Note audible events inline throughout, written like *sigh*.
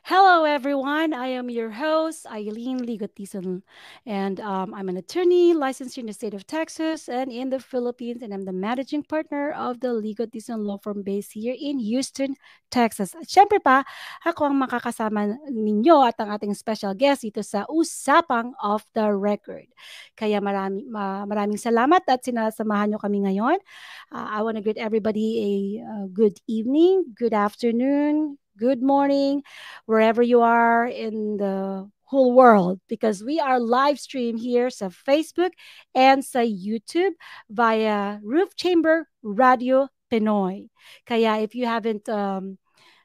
Hello, everyone. I am your host, Eileen Ligotison, and um, I'm an attorney licensed in the state of Texas and in the Philippines, and I'm the managing partner of the Ligotison Law Firm based here in Houston, Texas. At syempre pa, ako ang makakasama ninyo at ang ating special guest dito sa Usapang of the Record. Kaya marami, ma- maraming salamat at sinasamahan nyo kami ngayon. Uh, I want to greet everybody a uh, good evening, good afternoon, good morning, wherever you are in the whole world because we are live stream here sa Facebook and sa YouTube via Roof Chamber Radio Pinoy. Kaya if you haven't um,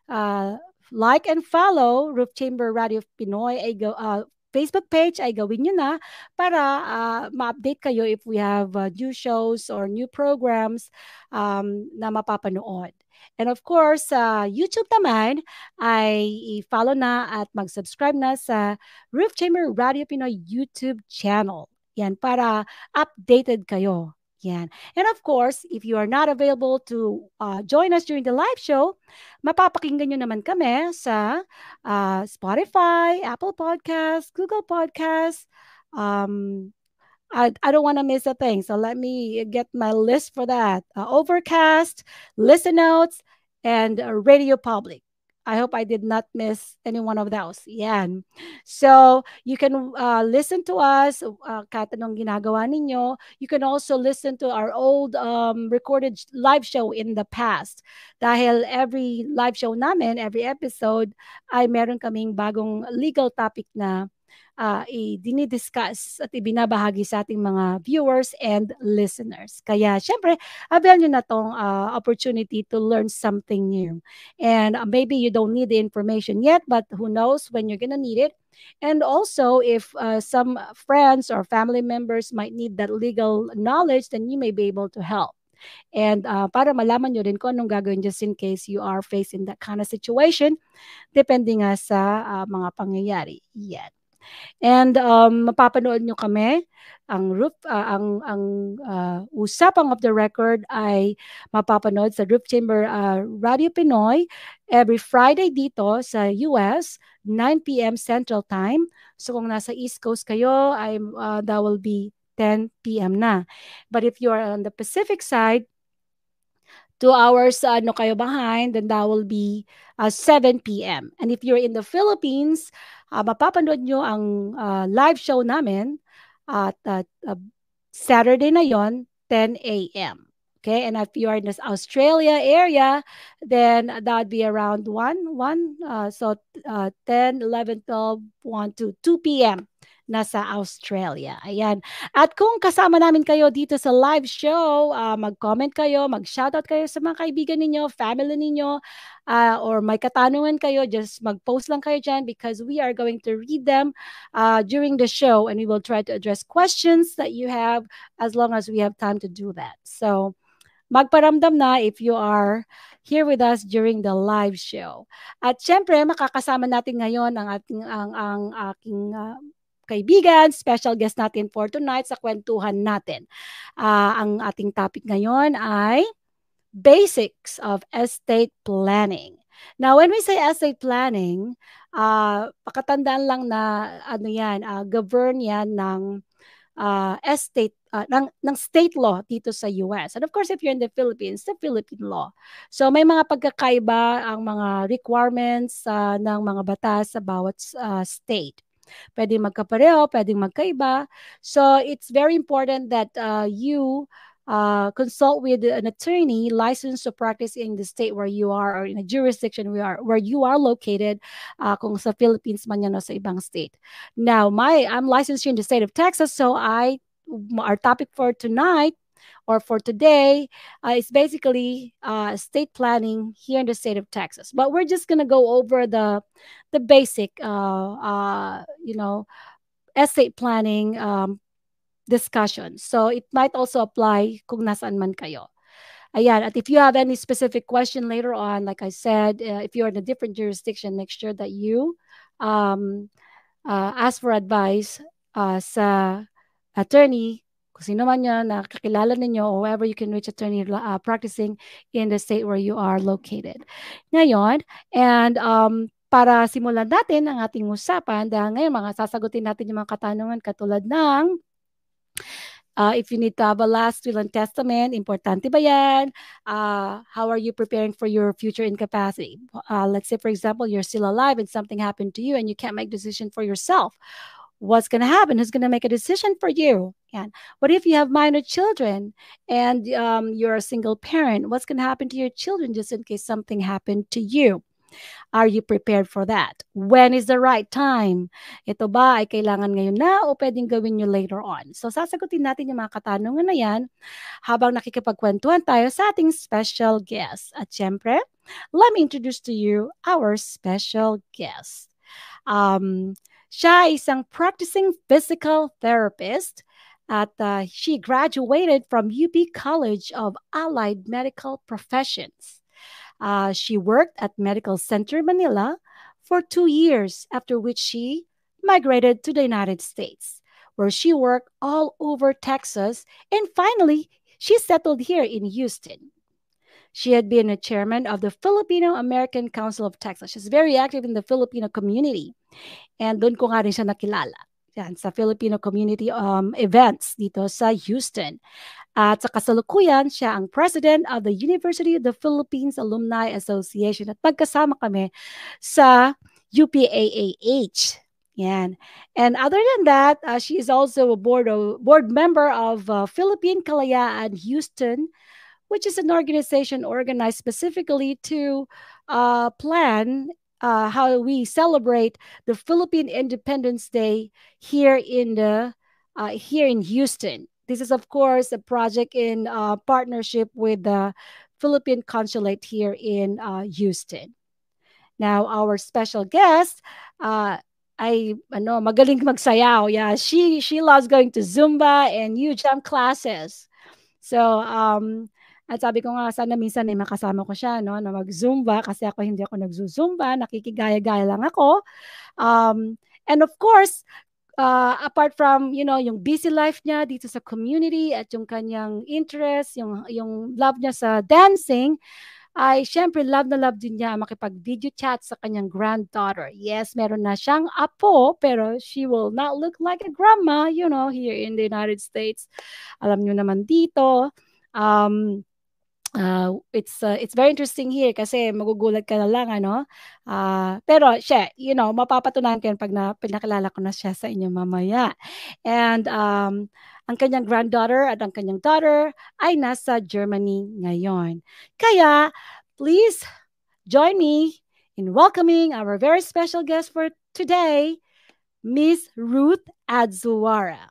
uh, like and follow Roof Chamber Radio Pinoy ay go, uh, Facebook page ay gawin nyo na para uh, ma-update kayo if we have uh, new shows or new programs um, na mapapanood. And of course, sa uh, YouTube naman ay i-follow na at mag-subscribe na sa Roof Chamber Radio Pinoy YouTube channel. Yan, para updated kayo. Yan. And of course, if you are not available to uh, join us during the live show, mapapakinggan nyo naman kami sa uh, Spotify, Apple Podcasts, Google Podcasts, um, I, I don't want to miss a thing. So let me get my list for that. Uh, Overcast, Listen Notes, and uh, Radio Public. I hope I did not miss any one of those. Yan. So, you can uh, listen to us uh, kahit anong ginagawa ninyo. You can also listen to our old um, recorded live show in the past. Dahil every live show namin, every episode, ay meron kaming bagong legal topic na uh, i-dinidiscuss at ibinabahagi sa ating mga viewers and listeners. Kaya syempre, avail nyo na tong uh, opportunity to learn something new. And uh, maybe you don't need the information yet, but who knows when you're gonna need it. And also, if uh, some friends or family members might need that legal knowledge, then you may be able to help. And uh, para malaman nyo rin kung anong gagawin just in case you are facing that kind of situation, depending nga sa uh, mga pangyayari. Yan. And um, mapapanood nyo kami. Ang roof uh, ang ang uh, usapang of the record ay mapapanood sa Roof Chamber uh, Radio Pinoy every Friday dito sa US 9 p.m. Central Time. So kung nasa East Coast kayo, ay uh, that will be 10 p.m. na. But if you are on the Pacific side, two hours uh, ano kayo behind, then that will be uh, 7 p.m. And if you're in the Philippines, uh, mapapanood nyo ang uh, live show namin at uh, uh, Saturday na yon 10 a.m. Okay, and if you are in this Australia area, then that would be around 1, 1, uh, so uh, 10, 11, 12, 1 to 2 p.m nasa Australia. Ayan. At kung kasama namin kayo dito sa live show, uh, mag-comment kayo, mag-shoutout kayo sa mga kaibigan ninyo, family ninyo, uh, or may katanungan kayo, just mag-post lang kayo dyan because we are going to read them uh, during the show and we will try to address questions that you have as long as we have time to do that. So, magparamdam na if you are here with us during the live show. At syempre, makakasama natin ngayon ang ating ang ang aking uh, kaibigan, special guest natin for tonight sa kwentuhan natin. Uh, ang ating topic ngayon ay basics of estate planning. Now, when we say estate planning, uh, pakatandaan lang na ano yan, uh, govern yan ng uh, estate uh, ng, ng state law dito sa US. And of course, if you're in the Philippines, the Philippine law. So may mga pagkakaiba ang mga requirements uh, ng mga batas sa bawat uh, state. Pwede magkapareho, pwedeng magkaiba. So it's very important that uh, you uh, consult with an attorney licensed to practice in the state where you are or in a jurisdiction where, are, where you are located uh, kung sa Philippines man yan o sa ibang state. Now, my I'm licensed in the state of Texas, so I our topic for tonight or for today uh, is basically uh, state planning here in the state of Texas. But we're just gonna go over the the basic, uh, uh, you know, estate planning um, discussion. So it might also apply kung nasaan man kayo. Ayan, at if you have any specific question later on, like I said, uh, if you're in a different jurisdiction, make sure that you um, uh, ask for advice sa attorney kung sino man yan na kakilala ninyo whoever you can reach attorney uh, practicing in the state where you are located. Ngayon, and um, para simulan natin ang ating usapan dahil ngayon mga sasagutin natin yung mga katanungan katulad ng uh, if you need to have a last will and testament, importante ba yan? Uh, how are you preparing for your future incapacity? Uh, let's say, for example, you're still alive and something happened to you and you can't make decision for yourself. What's going to happen? Who's going to make a decision for you? And what if you have minor children and um, you're a single parent? What's going to happen to your children just in case something happened to you? Are you prepared for that? When is the right time? Ito ba ay kailangan ngayon na o pwedeng gawin nyo later on? So sasagutin natin yung mga katanungan na yan habang nakikipagkwentuhan tayo sa ating special guest. At syempre, let me introduce to you our special guest. Um, siya ay isang practicing physical therapist at uh, she graduated from UP College of Allied Medical Professions. Uh, she worked at Medical Center Manila for two years, after which she migrated to the United States, where she worked all over Texas, and finally, she settled here in Houston. She had been a chairman of the Filipino American Council of Texas. She's very active in the Filipino community. And doon ko nga rin siya nakilala. Yan, sa Filipino community um, events dito sa Houston. At sa kasalukuyan, siya ang president of the University of the Philippines Alumni Association. At magkasama kami sa UPAAH. Yan. And other than that, uh, she is also a board, of, board member of uh, Philippine Kalayaan Houston, which is an organization organized specifically to uh, plan uh, how we celebrate the Philippine Independence Day here in the uh, here in Houston. This is, of course, a project in uh, partnership with the Philippine Consulate here in uh, Houston. Now, our special guest, uh, ay ano, magaling magsayaw. Yeah, she she loves going to Zumba and new jump classes. So, um, at sabi ko nga, sana minsan ay makasama ko siya, no, na mag-Zumba kasi ako hindi ako nag-Zumba, nakikigaya-gaya lang ako. Um, and of course, uh, apart from, you know, yung busy life niya dito sa community at yung kanyang interest, yung, yung love niya sa dancing, ay syempre love na love din niya makipag-video chat sa kanyang granddaughter. Yes, meron na siyang apo, pero she will not look like a grandma, you know, here in the United States. Alam niyo naman dito, um, uh, it's uh, it's very interesting here kasi magugulat ka na lang ano. Uh, pero siya, you know, mapapatunayan ko yan pag na, pinakilala ko na siya sa inyo mamaya. And um, ang kanyang granddaughter at ang kanyang daughter ay nasa Germany ngayon. Kaya, please join me in welcoming our very special guest for today, Miss Ruth Adzuara.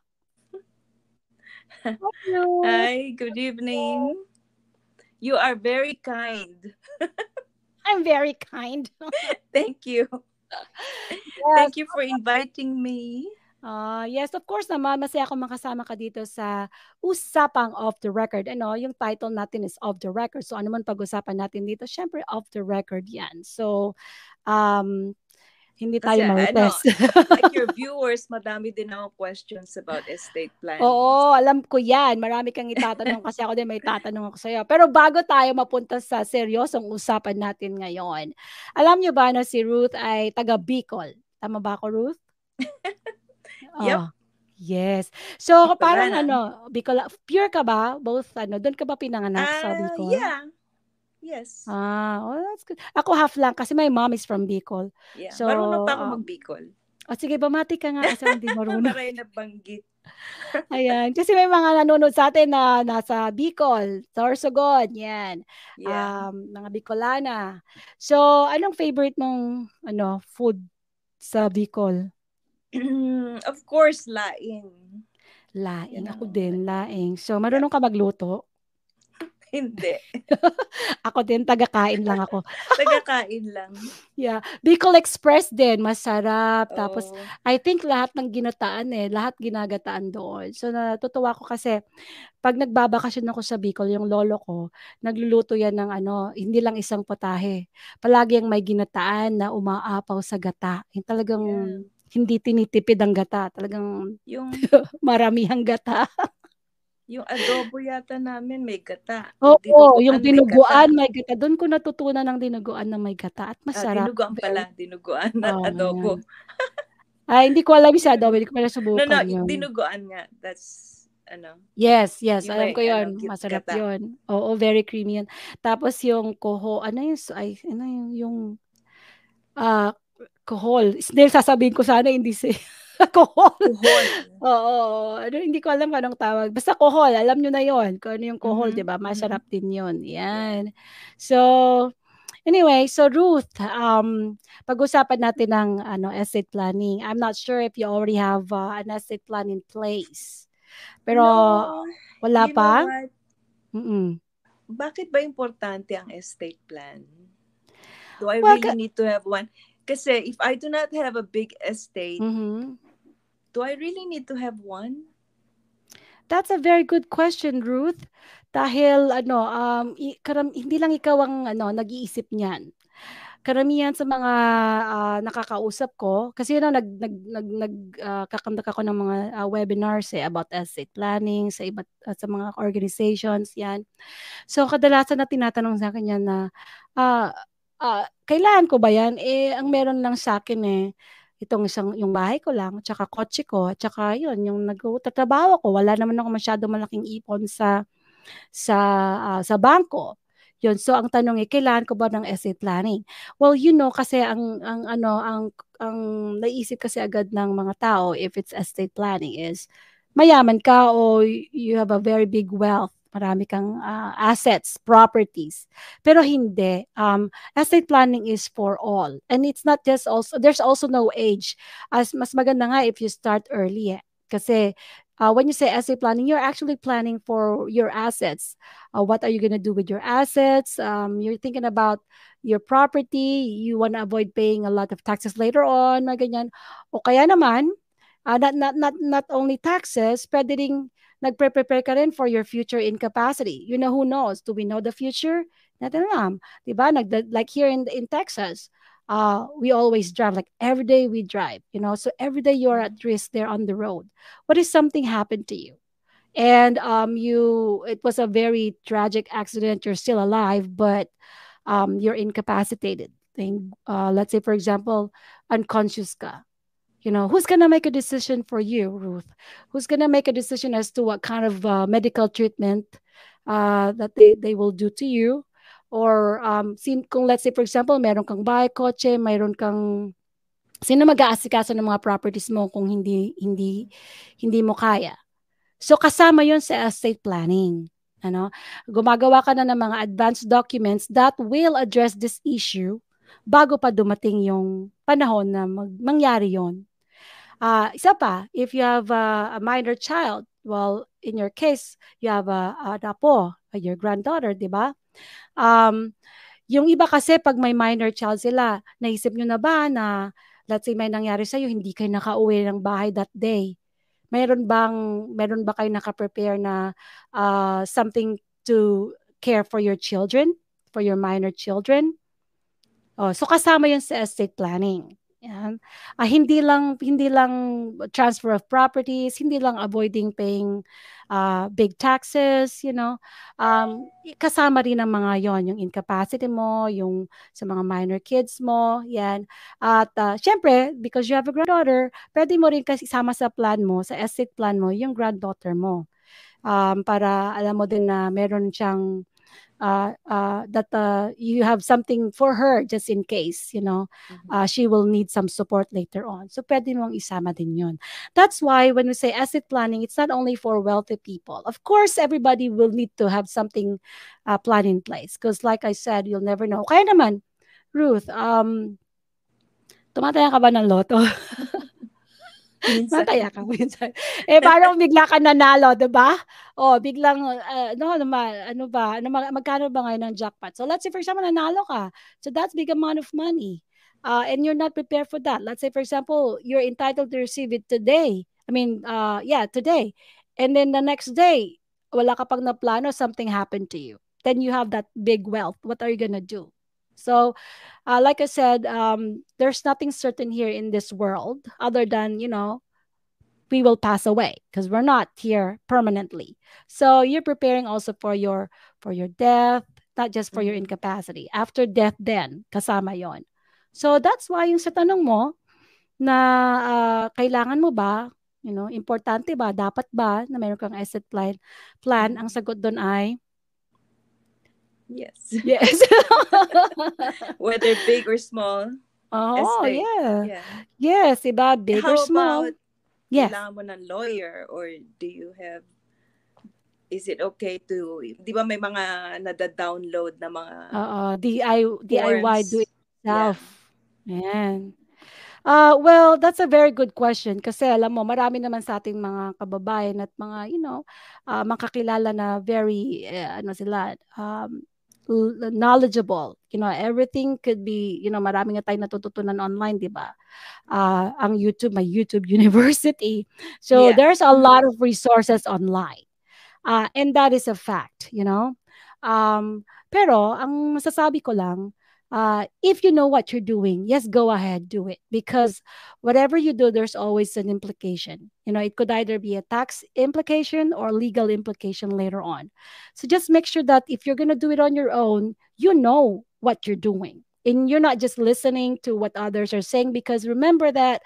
*laughs* Hi, good evening. You are very kind. *laughs* I'm very kind. *laughs* Thank you. Yes. Thank you for inviting me. Uh, yes, of course naman, masaya ako makasama ka dito sa Usapang Off the Record. Ano, yung title natin is Off the Record. So ano man pag-usapan natin dito, syempre off the record yan. So, um, hindi tayo Kasi, marites. Ano, *laughs* like your *laughs* viewers, madami din ako questions about estate plan. Oo, alam ko yan. Marami kang itatanong kasi ako din may tatanong ako sa'yo. Pero bago tayo mapunta sa seryosong usapan natin ngayon, alam niyo ba na si Ruth ay taga Bicol? Tama ba ako, Ruth? *laughs* yep. Oh, yes. So, Bicolana. parang ano, Bicol, pure ka ba? Both, ano, doon ka ba pinanganak uh, sa Bicol? Yeah. Yes. Ah, oh, that's good. Ako half lang kasi my mom is from Bicol. Yeah. So, marunong pa ako um, mag-Bicol. Oh, sige, bumati ka nga kasi hindi *laughs* marunong. Maray na banggit. Ayan. Kasi may mga nanonood sa atin na nasa Bicol, Sorsogon, yan. Yeah. Um, mga Bicolana. So, anong favorite mong ano, food sa Bicol? *clears throat* of course, laing. Laing. Ako din, laing. So, marunong ka magluto? Hindi. *laughs* ako din, taga-kain lang ako. *laughs* taga-kain lang. Yeah. Bicol Express din, masarap. Oh. Tapos, I think lahat ng ginataan eh, lahat ginagataan doon. So, natutuwa ko kasi, pag nagbabakasyon ako sa Bicol, yung lolo ko, nagluluto yan ng ano, hindi lang isang potahe. Palagi ang may ginataan na umaapaw sa gata. Yung talagang yeah. hindi tinitipid ang gata. Talagang yung *laughs* maramihang gata. Yung adobo yata namin may gata. Oo, yung dinuguan may gata. Doon ko natutunan ang dinuguan na may gata at Ah, masarap. dinuguan pala, dinuguan at Oo, adobo. Ay, hindi ko alam sa adobo, hindi ko pa No, nasubukan no, yun. dinuguan nga. That's, ano, Yes, yes, yung alam may, ko ano, yun. cute Masarap gata. yun. Oo, very creamy yun. Tapos yung koho, ano yung, ay, ano yung, yung, ah, kohol. Snail, sasabihin ko sana, hindi si, *laughs* kohol. Kuhol. *laughs* Oo, ano, hindi ko alam anong tawag. Basta kohol, alam nyo na yon kung ano yung kohol, Mhm, di ba? Masarap din yun. Yeah. Yan. So, anyway, so Ruth, um, pag-usapan natin ng ano, estate planning. I'm not sure if you already have uh, an estate plan in place. Pero, No, wala pa? Mm-mm. Bakit ba importante ang estate plan? Do I Well, really ka- need to have one? Kasi if I do not have a big estate, Mhm. Do I really need to have one? That's a very good question, Ruth. Dahil ano, um, karam- hindi lang ikaw ang ano, nag-iisip niyan. Karamihan sa mga ah, nakakausap ko, kasi yun, nag, nag, nag, nag ah, kakandak ako ng mga ah, webinars eh, about estate planning sa iba't ah, sa mga organizations, yan. So, kadalasan na tinatanong sa akin yan na, ah, ah, kailangan ko ba yan? Eh, ang meron lang sa akin eh, itong isang, yung bahay ko lang, tsaka kotse ko, tsaka yun, yung nagtatrabaho ko, wala naman ako masyado malaking ipon sa, sa, ah, sa bangko. Yun, so ang tanong eh, kailangan ko ba ng estate planning? Well, you know, kasi ang, ang ano, ang, ang naisip kasi agad ng mga tao if it's estate planning is, mayaman ka o you have a very big wealth, marami kang ah, assets, properties. Pero hindi. Um, estate planning is for all. And it's not just also, there's also no age. As mas maganda nga if you start early eh. Kasi uh, when you say estate planning, you're actually planning for your assets. Uh, what are you going to do with your assets? Um, you're thinking about your property. You want to avoid paying a lot of taxes later on, mga ganyan. O kaya naman, uh, not, not, not, not only taxes, pwede ring nagpre-prepare ka rin for your future incapacity. You know, who knows? Do we know the future? Natin alam. Diba? Nag, like here in, in Texas, uh, we always drive. Like every day we drive, you know. So every day you're at risk there on the road. What if something happened to you? And um, you, it was a very tragic accident. You're still alive, but um, you're incapacitated. Think, uh, let's say, for example, unconscious ka you know who's going to make a decision for you ruth? Who's going to make a decision as to what kind of uh, medical treatment uh, that they, they will do to you? Or um, sin, kung let's say for example meron kang bahay kotse mayroon kang sino mag-aasikaso ng mga properties mo kung hindi hindi hindi mo kaya? So kasama yon sa estate planning ano? Gumagawa ka na ng mga advanced documents that will address this issue bago pa dumating yung panahon na mag, mangyari yon uh, isa pa, if you have a, a minor child, well, in your case, you have a, a apo, your granddaughter, di ba? Um, yung iba kasi pag may minor child sila, naisip nyo na ba na let's say may nangyari sa'yo, hindi kayo nakauwi ng bahay that day. Meron bang, meron ba kayo nakaprepare na uh, something to care for your children, for your minor children? Oh, so kasama yun sa estate planning. Yan. Ah, hindi lang hindi lang transfer of properties, hindi lang avoiding paying uh, big taxes, you know. Um, kasama rin ang mga yon, yung incapacity mo, yung sa mga minor kids mo, yan. At uh, syempre, because you have a granddaughter, pwede mo rin kasi sama sa plan mo, sa estate plan mo, yung granddaughter mo. Um, para alam mo din na meron siyang uh, uh, that uh, you have something for her just in case, you know, uh, she will need some support later on. So pwede mong isama din yun. That's why when we say asset planning, it's not only for wealthy people. Of course, everybody will need to have something uh, planned in place because like I said, you'll never know. Kaya naman, Ruth, um, tumataya ka ba ng loto? *laughs* Minsan. Mataya ka *laughs* minsan. Eh, parang bigla ka nanalo, di ba? O, biglang, uh, no, ano, ano ba, ano, magkano ba ngayon ng jackpot? So, let's say, for example, nanalo ka. So, that's big amount of money. Uh, and you're not prepared for that. Let's say, for example, you're entitled to receive it today. I mean, uh, yeah, today. And then the next day, wala ka pang naplano, something happened to you. Then you have that big wealth. What are you gonna do? So, uh, like I said, um, there's nothing certain here in this world other than, you know, we will pass away because we're not here permanently. So you're preparing also for your for your death, not just for your Mhm. incapacity. After death then, kasama yon. So that's why yung sa tanong mo na ah, kailangan mo ba, you know, importante ba, dapat ba na meron kang asset plan, plan ang sagot doon ay Yes. yes. *laughs* Whether big or small oh, estate. yeah. Yeah. Yes, iba, big How or small. about Yes. kailangan mo ng lawyer or do you have is it okay to di ba may mga nada-download na mga Oo, DI, DIY do it yourself. Yan. Uh, well, that's a very good question kasi alam mo, marami naman sa ating mga kababayan at mga, you know, uh, makakilala na very, eh, ano sila, um, knowledgeable. You know, everything could be, you know, marami nga tayong natututunan online, di ba? Uh, ang YouTube, may YouTube *laughs* University. So Yeah. there's a lot of resources online. Uh, and that is a fact, you know. Um, pero ang masasabi ko lang, uh, if you know what you're doing, yes, go ahead, do it. Because whatever you do, there's always an implication. You know, it could either be a tax implication or legal implication later on. So just make sure that if you're going to do it on your own, you know what you're doing. And you're not just listening to what others are saying because remember that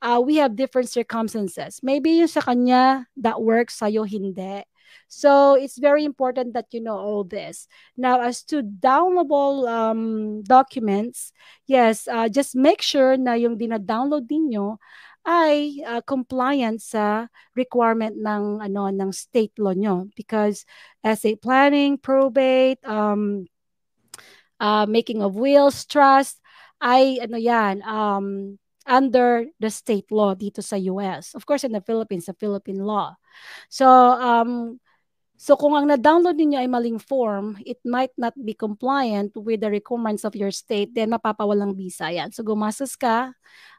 uh, we have different circumstances. Maybe yung sa kanya that works, sa'yo hindi. So it's very important that you know all this. Now, as to downloadable um, documents, yes, uh, just make sure na yung dina-download ninyo ay uh, compliant sa requirement ng ano ng state law nyo because estate planning, probate, um, uh, making of wills, trust, ay ano yan, um, under the state law dito sa US. Of course, in the Philippines, the Philippine law. So, um, so kung ang na-download ninyo ay maling form, it might not be compliant with the requirements of your state, then mapapawalang visa yan. So, gumastos ka,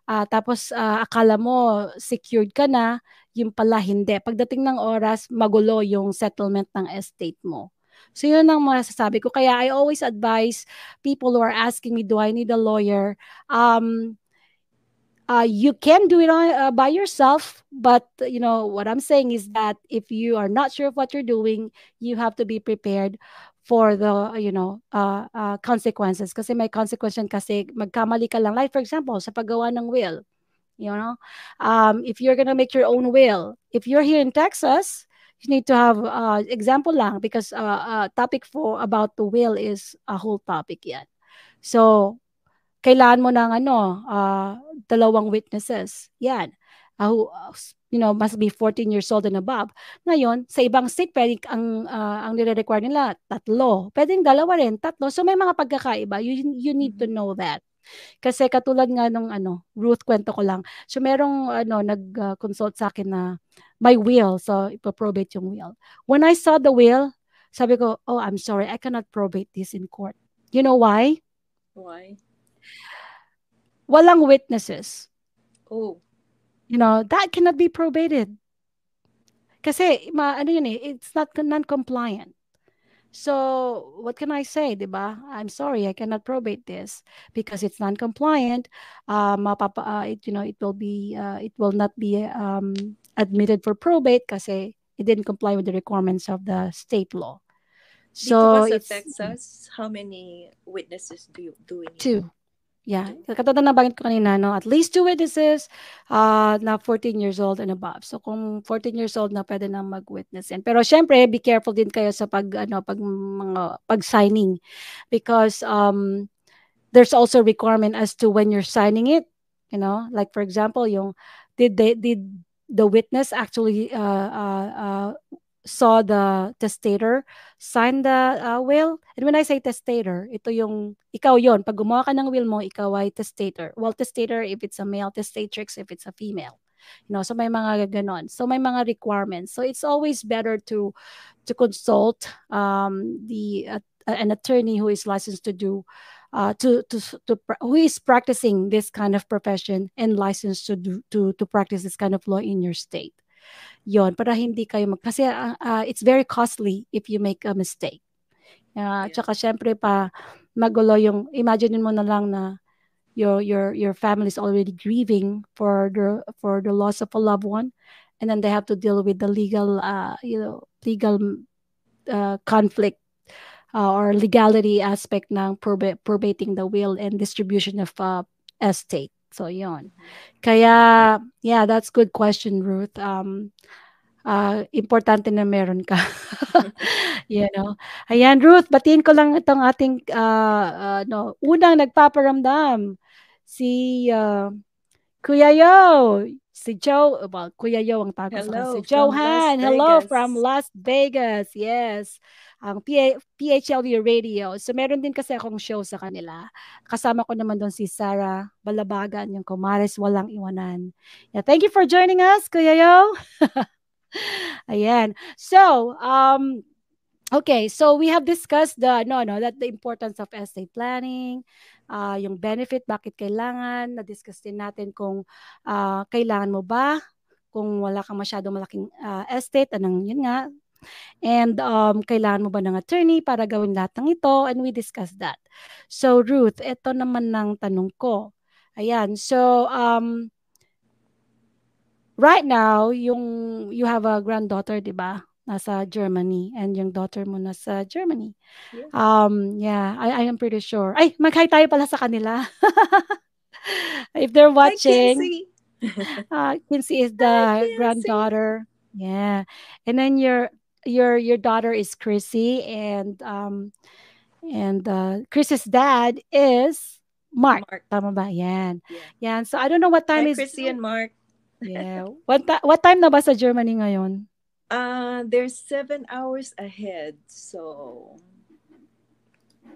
ah, tapos ah, akala mo secured ka na, yung pala hindi. Pagdating ng oras, magulo yung settlement ng estate mo. So yun ang masasabi ko. Kaya I always advise people who are asking me, do I need a lawyer? Um, uh, you can do it on, uh, by yourself, but you know what I'm saying is that if you are not sure of what you're doing, you have to be prepared for the you know uh, uh, consequences. Kasi may consequence kasi magkamali ka lang. Like for example, sa paggawa ng will, you know, um, if you're gonna make your own will, if you're here in Texas, you need to have uh, example lang because uh, uh, topic for about the will is a whole topic yet So, kailangan mo ng ano, uh, dalawang witnesses. Yan. Uh, who, you know, must be 14 years old and above. Ngayon, sa ibang state, pwede ang, uh, ang nire-require nila, tatlo. Pwedeng dalawa rin, tatlo. So, may mga pagkakaiba. You, you need to know that. Kasi katulad nga nung ano, Ruth kwento ko lang. So merong ano nag-consult sa akin na my will, so ipo-probate yung will. When I saw the will, sabi ko, "Oh, I'm sorry, I cannot probate this in court." You know why? Why? Walang witnesses. Oh. You know, that cannot be probated. Kasi ma ano yun eh, it's not non-compliant. So, what can I say, di ba? I'm sorry, I cannot probate this because it's non-compliant. Uh, mapapa, uh, it, you know, it will be, uh, it will not be um, admitted for probate kasi it didn't comply with the requirements of the state law. So, it's Texas, how many witnesses do you do we need? two. Yeah, katulad na bagay ko kanina, no? At least two witnesses uh, na 14 years old and above. So kung 14 years old na pwede na mag-witness yan. Pero syempre, be careful din kayo sa pag ano pag mga pag signing because um there's also requirement as to when you're signing it, you know? Like for example, yung did they did the witness actually uh, uh, uh, saw the testator sign the uh, will. And when I say testator, ito yung, ikaw yon Pag gumawa ka ng will mo, ikaw ay testator. Well, testator if it's a male, testatrix if it's a female. You know, so may mga ganon. So may mga requirements. So it's always better to to consult um, the uh, an attorney who is licensed to do uh, to to to who is practicing this kind of profession and licensed to do to to practice this kind of law in your state yon para hindi kayo mag kasi uh, uh, it's very costly if you make a mistake. Uh, Yeah. Tsaka syempre pa magulo yung imagine mo na lang na your your your family is already grieving for the for the loss of a loved one and then they have to deal with the legal, uh, you know, legal uh, conflict uh, or legality aspect ng prob- probating the will and distribution of uh, estate. So, yon. Kaya, yeah, that's good question, Ruth. Um, uh, importante na meron ka. *laughs* you know. Ayan, Ruth, batiin ko lang itong ating, uh, uh, no, unang nagpaparamdam, si uh, Kuya Yo, si Joe, well, Kuya Yo ang tawag Hello, si Johan. from Las Hello from Las Vegas. Yes. Ang PA, PHLV Radio. So meron din kasi akong show sa kanila. Kasama ko naman doon si Sarah Balabagan, yung Kumares Walang Iwanan. Yeah, thank you for joining us, Kuya Yo. *laughs* Ayan. So, um, Okay, so we have discussed the no no that the importance of estate planning, uh, yung benefit bakit kailangan, na-discuss din natin kung uh, kailangan mo ba kung wala kang masyadong malaking uh, estate, anong yun nga. And um, kailangan mo ba ng attorney para gawin lahat ng ito? And we discussed that. So Ruth, ito naman ng tanong ko. Ayan, so um, right now, yung you have a granddaughter, di ba? Nasa Germany and yung daughter mo nasa Germany. Yeah. Um, yeah, I, I am pretty sure. Ay, mag-hi tayo pala sa kanila. *laughs* If they're watching, Hi, *laughs* uh, Kinsey is the Hi, granddaughter. Yeah. And then your your your daughter is Chrissy and um and uh Chris's dad is Mark. Mark. Tama ba? Yan. Yeah. Yan. So I don't know what time Hi, is Chrissy and Mark. Yeah. What ta- what time na ba sa Germany ngayon? Uh, they're seven hours ahead, so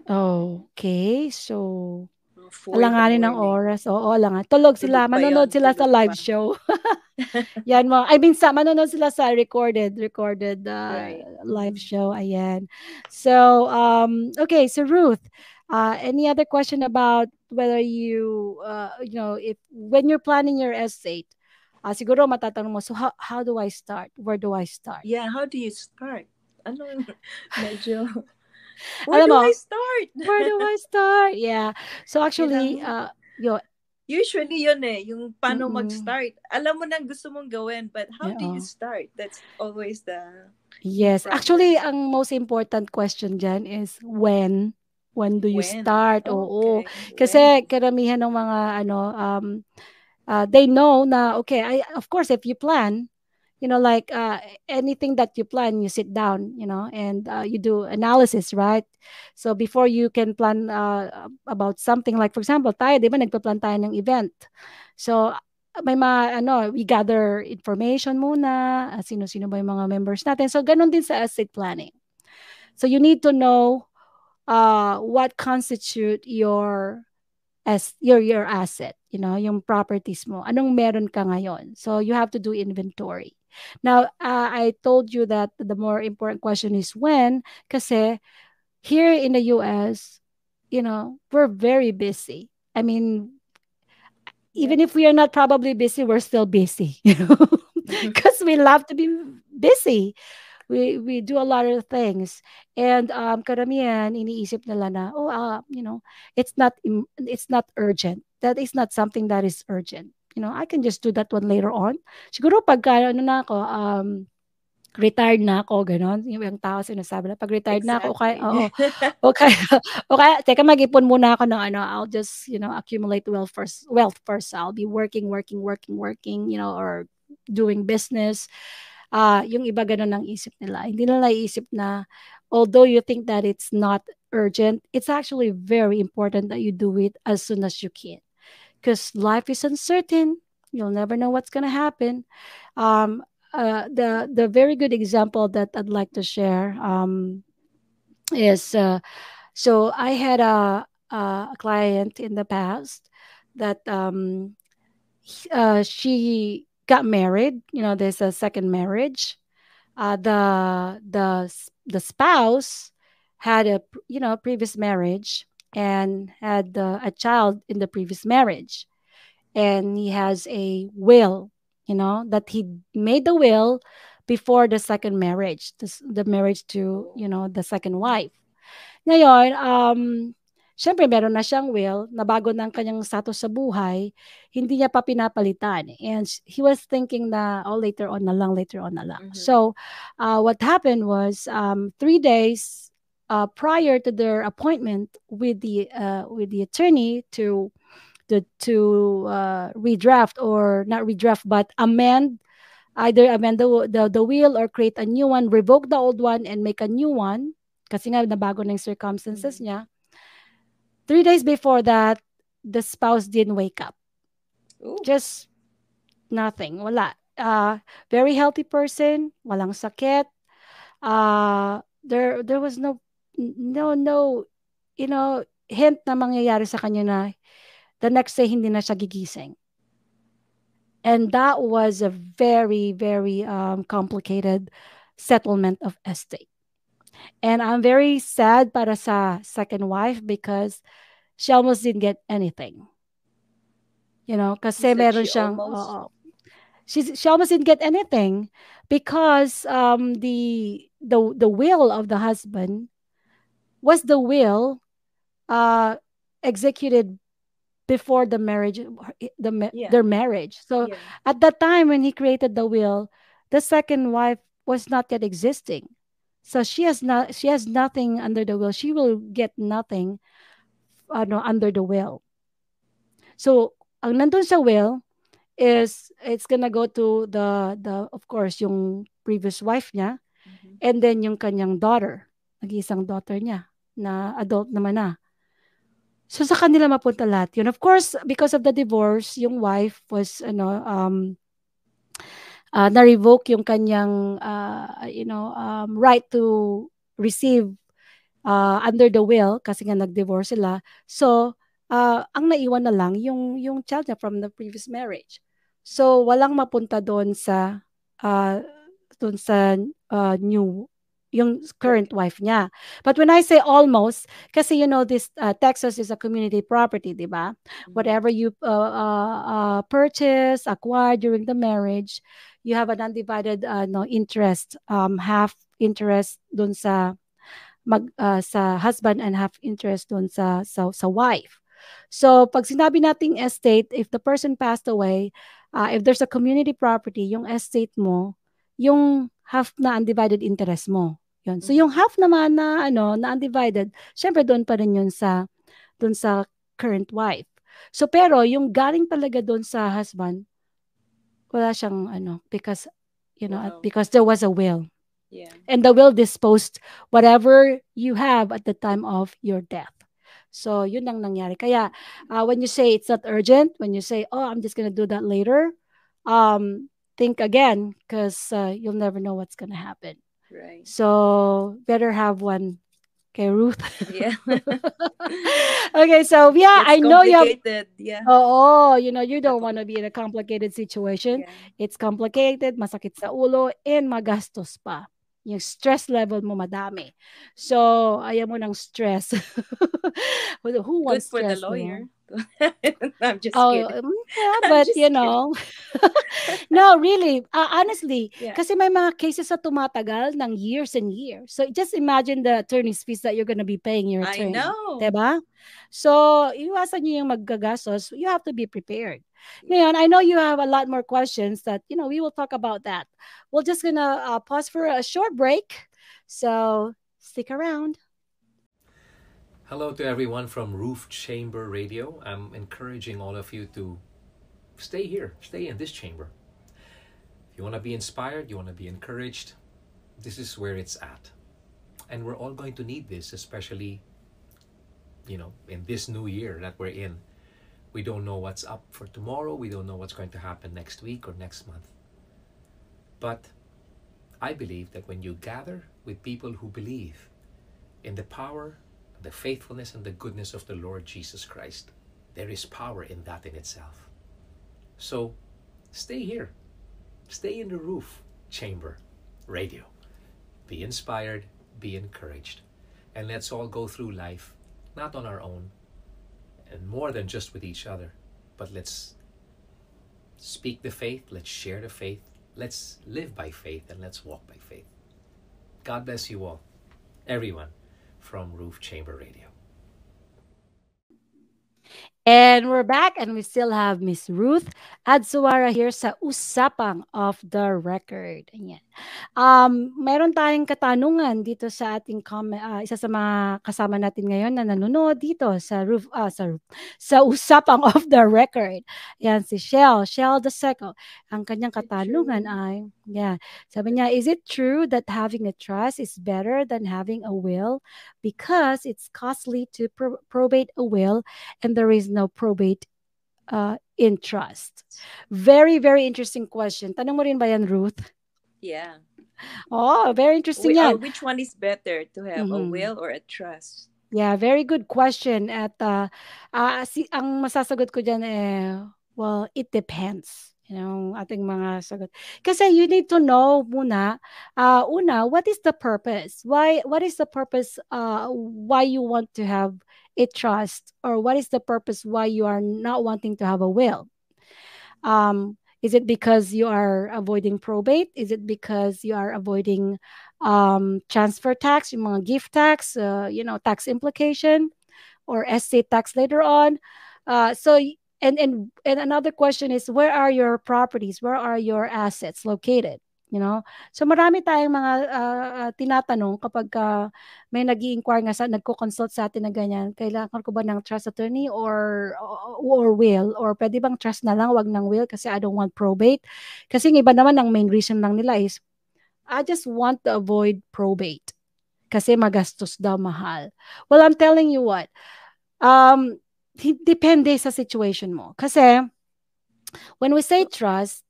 Okay. So four alanganin ng oras. Oo, alangan. Tulog sila. Manonood sila sa live show. *laughs* *laughs* Yan mo. I mean, sa, manonood sila sa recorded, recorded uh, Right. live show. Ayan. So, um, okay. So, Ruth, uh, any other question about whether you, uh, you know, if when you're planning your estate, uh, siguro matatanong mo, so how, how do I start? Where do I start? Yeah, how do you start? Ano, *laughs* medyo... *laughs* Where Alam do mo, I start? *laughs* Where do I start? Yeah. So actually, know? uh, yo, Usually yun eh, yung paano Mm-mm. mag-start. Alam mo na gusto mong gawin, but how do you Oo. start? That's always the... Yes, Problem. actually, ang most important question dyan is when. When do you When? start? Oh, Oo. okay. Kasi karamihan ng mga ano um uh, they know now okay, I of course if you plan, you know like uh, anything that you plan, you sit down, you know, and uh, you do analysis, right? So before you can plan uh, about something like for example, tayo, 'di ba, nagpa-plan tayo ng event. So may mga ano, we gather information muna, uh, sino-sino ba yung mga members natin. So ganun din sa estate planning. So you need to know uh, what constitute your as your your asset, you know, yung properties mo. Anong meron ka ngayon? So you have to do inventory. Now, uh, I told you that the more important question is when kasi here in the US, you know, we're very busy. I mean, even if we are not probably busy, we're still busy, *laughs* you know, because we love to be busy. We we do a lot of things. And um karamihan iniisip nila na oh uh, you know, it's not it's not urgent. That is not something that is urgent. You know, I can just do that one later on. Siguro pagka ano na ako um retired na ako, ganon. Yung, yung tao sinasabi na, pag retired na ako, okay, oo, *laughs* okay, okay, teka, mag-ipon muna ako ng ano, I'll just, you know, accumulate wealth first, wealth first. I'll be working, working, working, working, you know, or doing business. Ah, yung iba ganun ang isip nila. Hindi nila naisip na, although you think that it's not urgent, it's actually very important that you do it as soon as you can. Because life is uncertain. You'll never know what's going to happen. Um, uh, the the very good example that I'd like to share um, is uh, so I had a a client in the past that um, uh, she got married. You know, there's a second marriage. Uh, the the the spouse had a you know previous marriage and had uh, a child in the previous marriage, and he has a will. You know that he made the will before the second marriage, the, the marriage to you know the second wife. Ngayon, um, syempre meron na siyang will, na ang kanyang status sa buhay, hindi niya pa pinapalitan. And he was thinking na, oh, later on na lang, later on na lang. Mhm. So, uh, what happened was, um, three days uh, prior to their appointment with the uh, with the attorney to to, to uh, redraft or not redraft, but amend either amend the, the, the will or create a new one, revoke the old one and make a new one kasi nga nabago na yung circumstances Mhm. niya. Three days before that, the spouse didn't wake up. Ooh. Just nothing. Wala. Uh, very healthy person. Walang sakit. Uh, there, there was no, no, no, you know, hint na mangyayari sa kanya na the next day hindi na siya gigising. And that was a very, very um, complicated settlement of estate. And I'm very sad para sa second wife because she almost didn't get anything. You know, kasi meron she siyang, almost? She's, she almost didn't get anything because um, the, the, the will of the husband was the will uh, executed before the marriage, the, Yeah. their marriage. So Yeah. at that time when he created the will, the second wife was not yet existing. So she has not she has nothing under the will. She will get nothing ano, under the will. So ang nandun sa will is it's gonna go to the the of course yung previous wife niya Mhm. and then yung kanyang daughter, nag-iisang daughter niya na adult naman na. So sa kanila mapunta lahat yun. Of course, because of the divorce, yung wife was ano um uh, na-revoke yung kanyang uh, you know um, right to receive uh, under the will kasi nga nag-divorce sila. So uh, ang naiwan na lang yung yung child niya from the previous marriage. So walang mapunta doon sa uh, doon sa uh, new yung current wife niya. But when I say almost, kasi you know this uh, Texas is a community property, di ba? Whatever you uh, uh, uh, purchase, acquire during the marriage, you have an undivided uh, no interest, um, half interest doon sa mag uh, sa husband and half interest doon sa sa sa wife. So pag sinabi nating estate, if the person passed away, uh, if there's a community property, yung estate mo, yung half na undivided interest mo. Yun. So Mhm. yung half naman na ano, na undivided, syempre doon pa rin yun sa doon sa current wife. So pero yung galing talaga doon sa husband, wala siyang ano because you know, Wow. because there was a will. Yeah. And the will disposed whatever you have at the time of your death. So yun ang nangyari. Kaya uh, when you say it's not urgent, when you say, oh, I'm just gonna do that later, um, think again because uh, you'll never know what's gonna happen. Right. So better have one. Okay, Ruth. Yeah. *laughs* okay, so yeah, It's I know you have. Yeah. Oh, you know, you don't want to be in a complicated situation. Yeah. It's complicated, masakit sa ulo, and magastos pa. Yung stress level mo madami. So, ayaw mo ng stress. *laughs* Who who Good wants for the stress, no? lawyer. *laughs* I'm just Oh, kidding. mm, yeah, *laughs* but you know, no, really, uh, honestly, Yeah. kasi may mga cases na tumatagal ng years and years. So just imagine the attorney's fees that you're gonna be paying your I attorney. know. Diba? So, iwasan nyo yung maggagastos. You have to be prepared. Ngayon, I know you have a lot more questions that, you know, we will talk about that. We're just gonna uh, pause for a short break. So, stick around. Hello to everyone from Roof Chamber Radio. I'm encouraging all of you to stay here, stay in this chamber. If you want to be inspired, you want to be encouraged, this is where it's at. And we're all going to need this, especially, you know, in this new year that we're in. We don't know what's up for tomorrow, we don't know what's going to happen next week or next month. But I believe that when you gather with people who believe in the power the faithfulness and the goodness of the Lord Jesus Christ. There is power in that in itself. So stay here. Stay in the roof chamber radio. Be inspired, be encouraged. And let's all go through life not on our own and more than just with each other, but let's speak the faith, let's share the faith, let's live by faith, and let's walk by faith. God bless you all, everyone from Roof Chamber Radio. And we're back and we still have Miss Ruth Adsuara here sa Usapang of the Record. Ayan. Um, mayroon tayong katanungan dito sa ating comment, uh, isa sa mga kasama natin ngayon na nanonood dito sa roof, uh, sa, sa Usapang of the Record. Yan si Shell, Shell the Seco. Ang kanyang katanungan ay, yeah, sabi niya, is it true that having a trust is better than having a will because it's costly to pro- probate a will and there is no probate uh, in trust? Very, very interesting question. Tanong mo rin ba yan, Ruth? Yeah. Oh, very interesting We, uh, which one is better to have a Mhm. will or a trust? Yeah, very good question. At uh, ah, si, ang masasagot ko dyan eh, well, it depends. You know, ating mga sagot. Kasi you need to know muna, uh, una, what is the purpose? Why, what is the purpose uh, why you want to have a trust? Or what is the purpose why you are not wanting to have a will? Um, is it because you are avoiding probate? Is it because you are avoiding um, transfer tax, yung mga gift tax, uh, you know, tax implication, or estate tax later on? Uh, so, and and and another question is, where are your properties? Where are your assets located? You know, so marami tayong mga uh, tinatanong kapag uh, may nag inquire nga sa nagko-consult sa atin na ganyan, kailangan ko ba ng trust attorney or or will or pwede bang trust na lang wag ng will kasi I don't want probate. Kasi ng iba naman ang main reason lang nila is I just want to avoid probate kasi magastos daw mahal. Well, I'm telling you what. Um depende sa situation mo. Kasi when we say trust,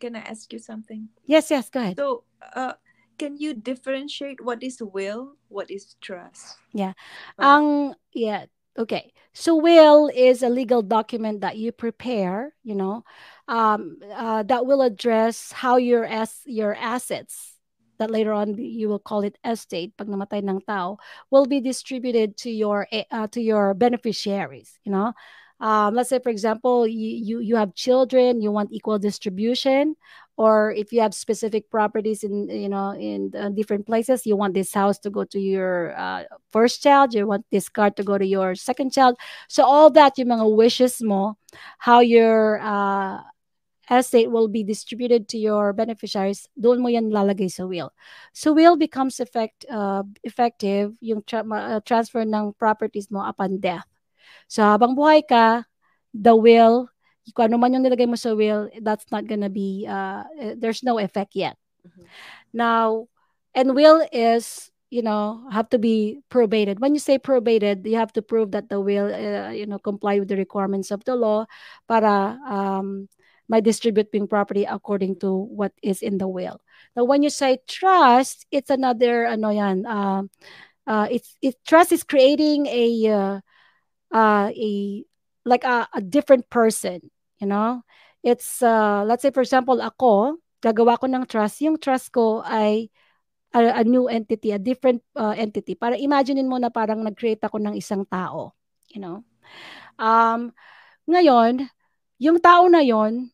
Can I ask you something? yes, yes, go ahead. So, uh, can you differentiate what is will, what is trust? Yeah. Ang yeah, okay. So will is a legal document that you prepare, you know, um, uh, that will address how your as your assets that later on you will call it estate pag namatay ng tao will be distributed to your eh, uh, to your beneficiaries, you know. Um, let's say for example you, you you have children you want equal distribution or if you have specific properties in you know in uh, different places you want this house to go to your uh, first child, you want this car to go to your second child. So all that yung mga wishes mo, how your uh, estate will be distributed to your beneficiaries, doon mo yan lalagay sa will. So will becomes effect uh, effective yung tra- transfer ng properties mo upon death. So habang buhay ka, the will, kung ano man yung nilagay mo sa will, that's not gonna be, uh, eh, there's no effect yet. Mhm. Now, and will is, you know, have to be probated. When you say probated, you have to prove that the will, uh, you know, comply with the requirements of the law para um, may distribute yung property according to what is in the will. Now, when you say trust, it's another, ano yan, uh, uh, it's, it, trust is creating a, uh, uh, a, like a, a different person, you know? It's, uh, let's say for example, ako, gagawa ko ng trust, yung trust ko ay a, a new entity, a different uh, entity. Para imaginein mo na parang nag-create ako ng isang tao, you know? Um, ngayon, yung tao na yon,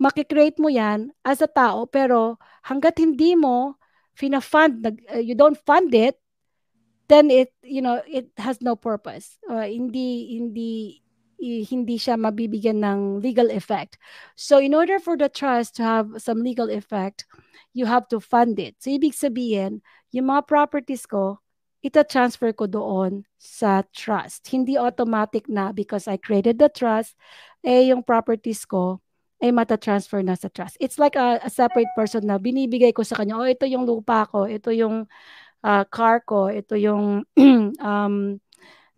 makikreate mo yan as a tao, pero hanggat hindi mo fina-fund, uh, you don't fund it, then it, you know, it has no purpose. Uh, hindi, hindi, hindi siya mabibigyan ng legal effect. So in order for the trust to have some legal effect, you have to fund it. So ibig sabihin, yung mga properties ko, ita-transfer ko doon sa trust. Hindi automatic na because I created the trust, eh yung properties ko ay mata-transfer na sa trust. It's like a, a separate person na binibigay ko sa kanya, oh ito yung lupa ko, ito yung uh, car ko, ito yung *clears throat* um,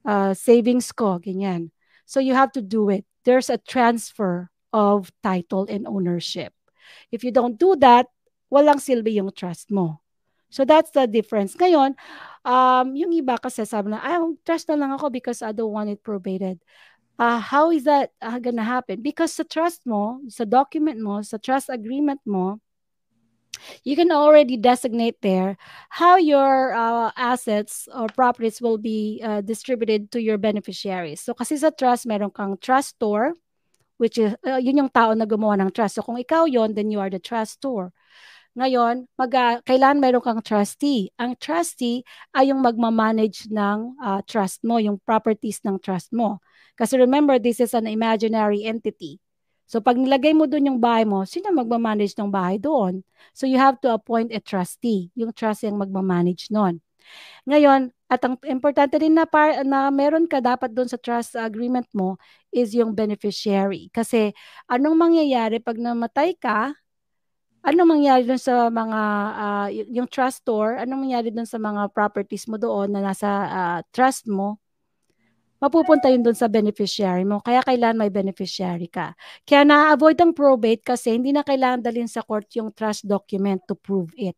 uh, savings ko, ganyan. So you have to do it. There's a transfer of title and ownership. If you don't do that, walang silbi yung trust mo. So that's the difference. Ngayon, um, yung iba kasi sabi na, ay, trust na lang ako because I don't want it probated. Uh, how is that uh, gonna happen? Because sa trust mo, sa document mo, sa trust agreement mo, you can already designate there how your uh, assets or properties will be uh, distributed to your beneficiaries. So kasi sa trust, meron kang trustor, which is, uh, yun yung tao na gumawa ng trust. So kung ikaw yon then you are the trustor. Ngayon, mag, uh, kailan meron kang trustee? Ang trustee ay yung magmamanage ng uh, trust mo, yung properties ng trust mo. Kasi remember, this is an imaginary entity. So pag nilagay mo doon yung bahay mo, sino magmamanage ng bahay doon? So you have to appoint a trustee. Yung trustee ang magmamanage noon. Ngayon, at ang importante din na, par, na meron ka dapat doon sa trust agreement mo is yung beneficiary. Kasi anong mangyayari pag namatay ka, anong mangyayari doon sa mga, uh, yung trustor, anong mangyayari doon sa mga properties mo doon na nasa uh, trust mo, mapupunta yun doon sa beneficiary mo. Kaya kailan may beneficiary ka. Kaya na-avoid ang probate kasi hindi na kailangan dalhin sa court yung trust document to prove it.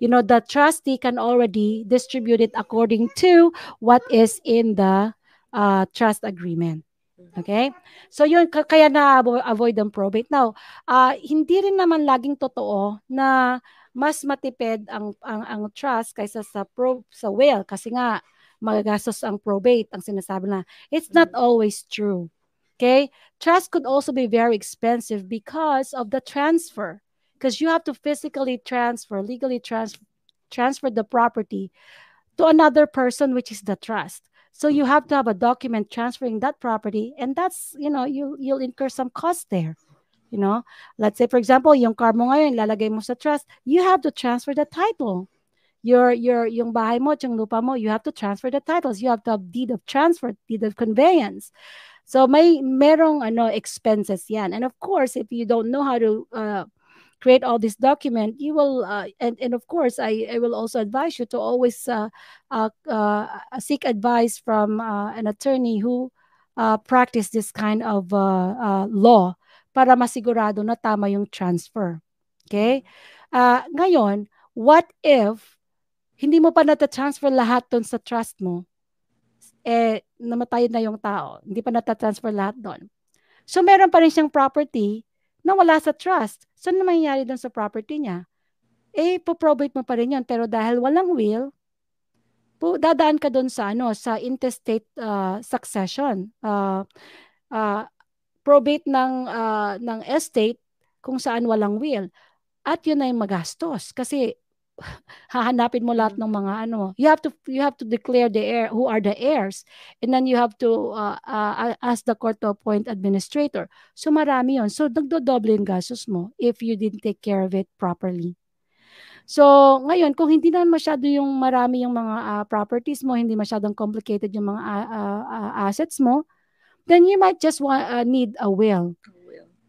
You know, the trustee can already distribute it according to what is in the uh, trust agreement. Okay? So yun, kaya na-avoid ang probate. Now, uh, hindi rin naman laging totoo na mas matipid ang ang, ang trust kaysa sa pro, sa will kasi nga magagastos ang probate, ang sinasabi na. It's not mm. always true. Okay? Trust could also be very expensive because of the transfer. Because you have to physically transfer, legally trans- transfer the property to another person, which is the trust. So you have to have a document transferring that property, and that's you know you you'll incur some cost there. You know, let's say for example, yung car mo ngayon, lalagay mo sa trust, you have to transfer the title your your yung bahay mo, yung lupa mo, you have to transfer the titles. You have to have deed of transfer, deed of conveyance. So may merong ano expenses yan. And of course, if you don't know how to uh, create all this document, you will uh, and and of course, I I will also advise you to always uh, uh, uh seek advice from uh, an attorney who uh, practice this kind of uh, uh, law para masigurado na tama yung transfer. Okay? Uh, ngayon, what if hindi mo pa nata-transfer lahat doon sa trust mo, eh, namatay na yung tao. Hindi pa nata-transfer lahat doon. So, meron pa rin siyang property na wala sa trust. So, ano mangyayari doon sa property niya? Eh, po-probate mo pa rin yun. Pero dahil walang will, po, dadaan ka doon sa, ano, sa intestate uh, succession. Uh, uh, probate ng, uh, ng estate kung saan walang will. At yun ay magastos. Kasi hahanapin mo lahat ng mga ano you have to you have to declare the heir who are the heirs and then you have to uh, uh, ask the court to appoint administrator. So marami yon so nagdodoble yung gastos mo if you didn't take care of it properly. So ngayon kung hindi na masyado yung marami yung mga uh, properties mo hindi masyadong complicated yung mga uh, uh, assets mo then you might just want, uh, need a will.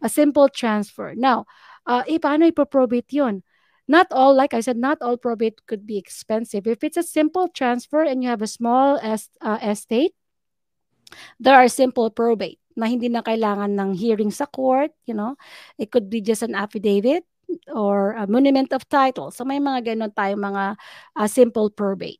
A simple transfer. Now uh, eh paano ipoprobate yun not all, like I said, not all probate could be expensive. If it's a simple transfer and you have a small est, uh, estate, there are simple probate na hindi na kailangan ng hearing sa court, you know. It could be just an affidavit or a monument of title. So may mga ganun tayong mga uh, simple probate.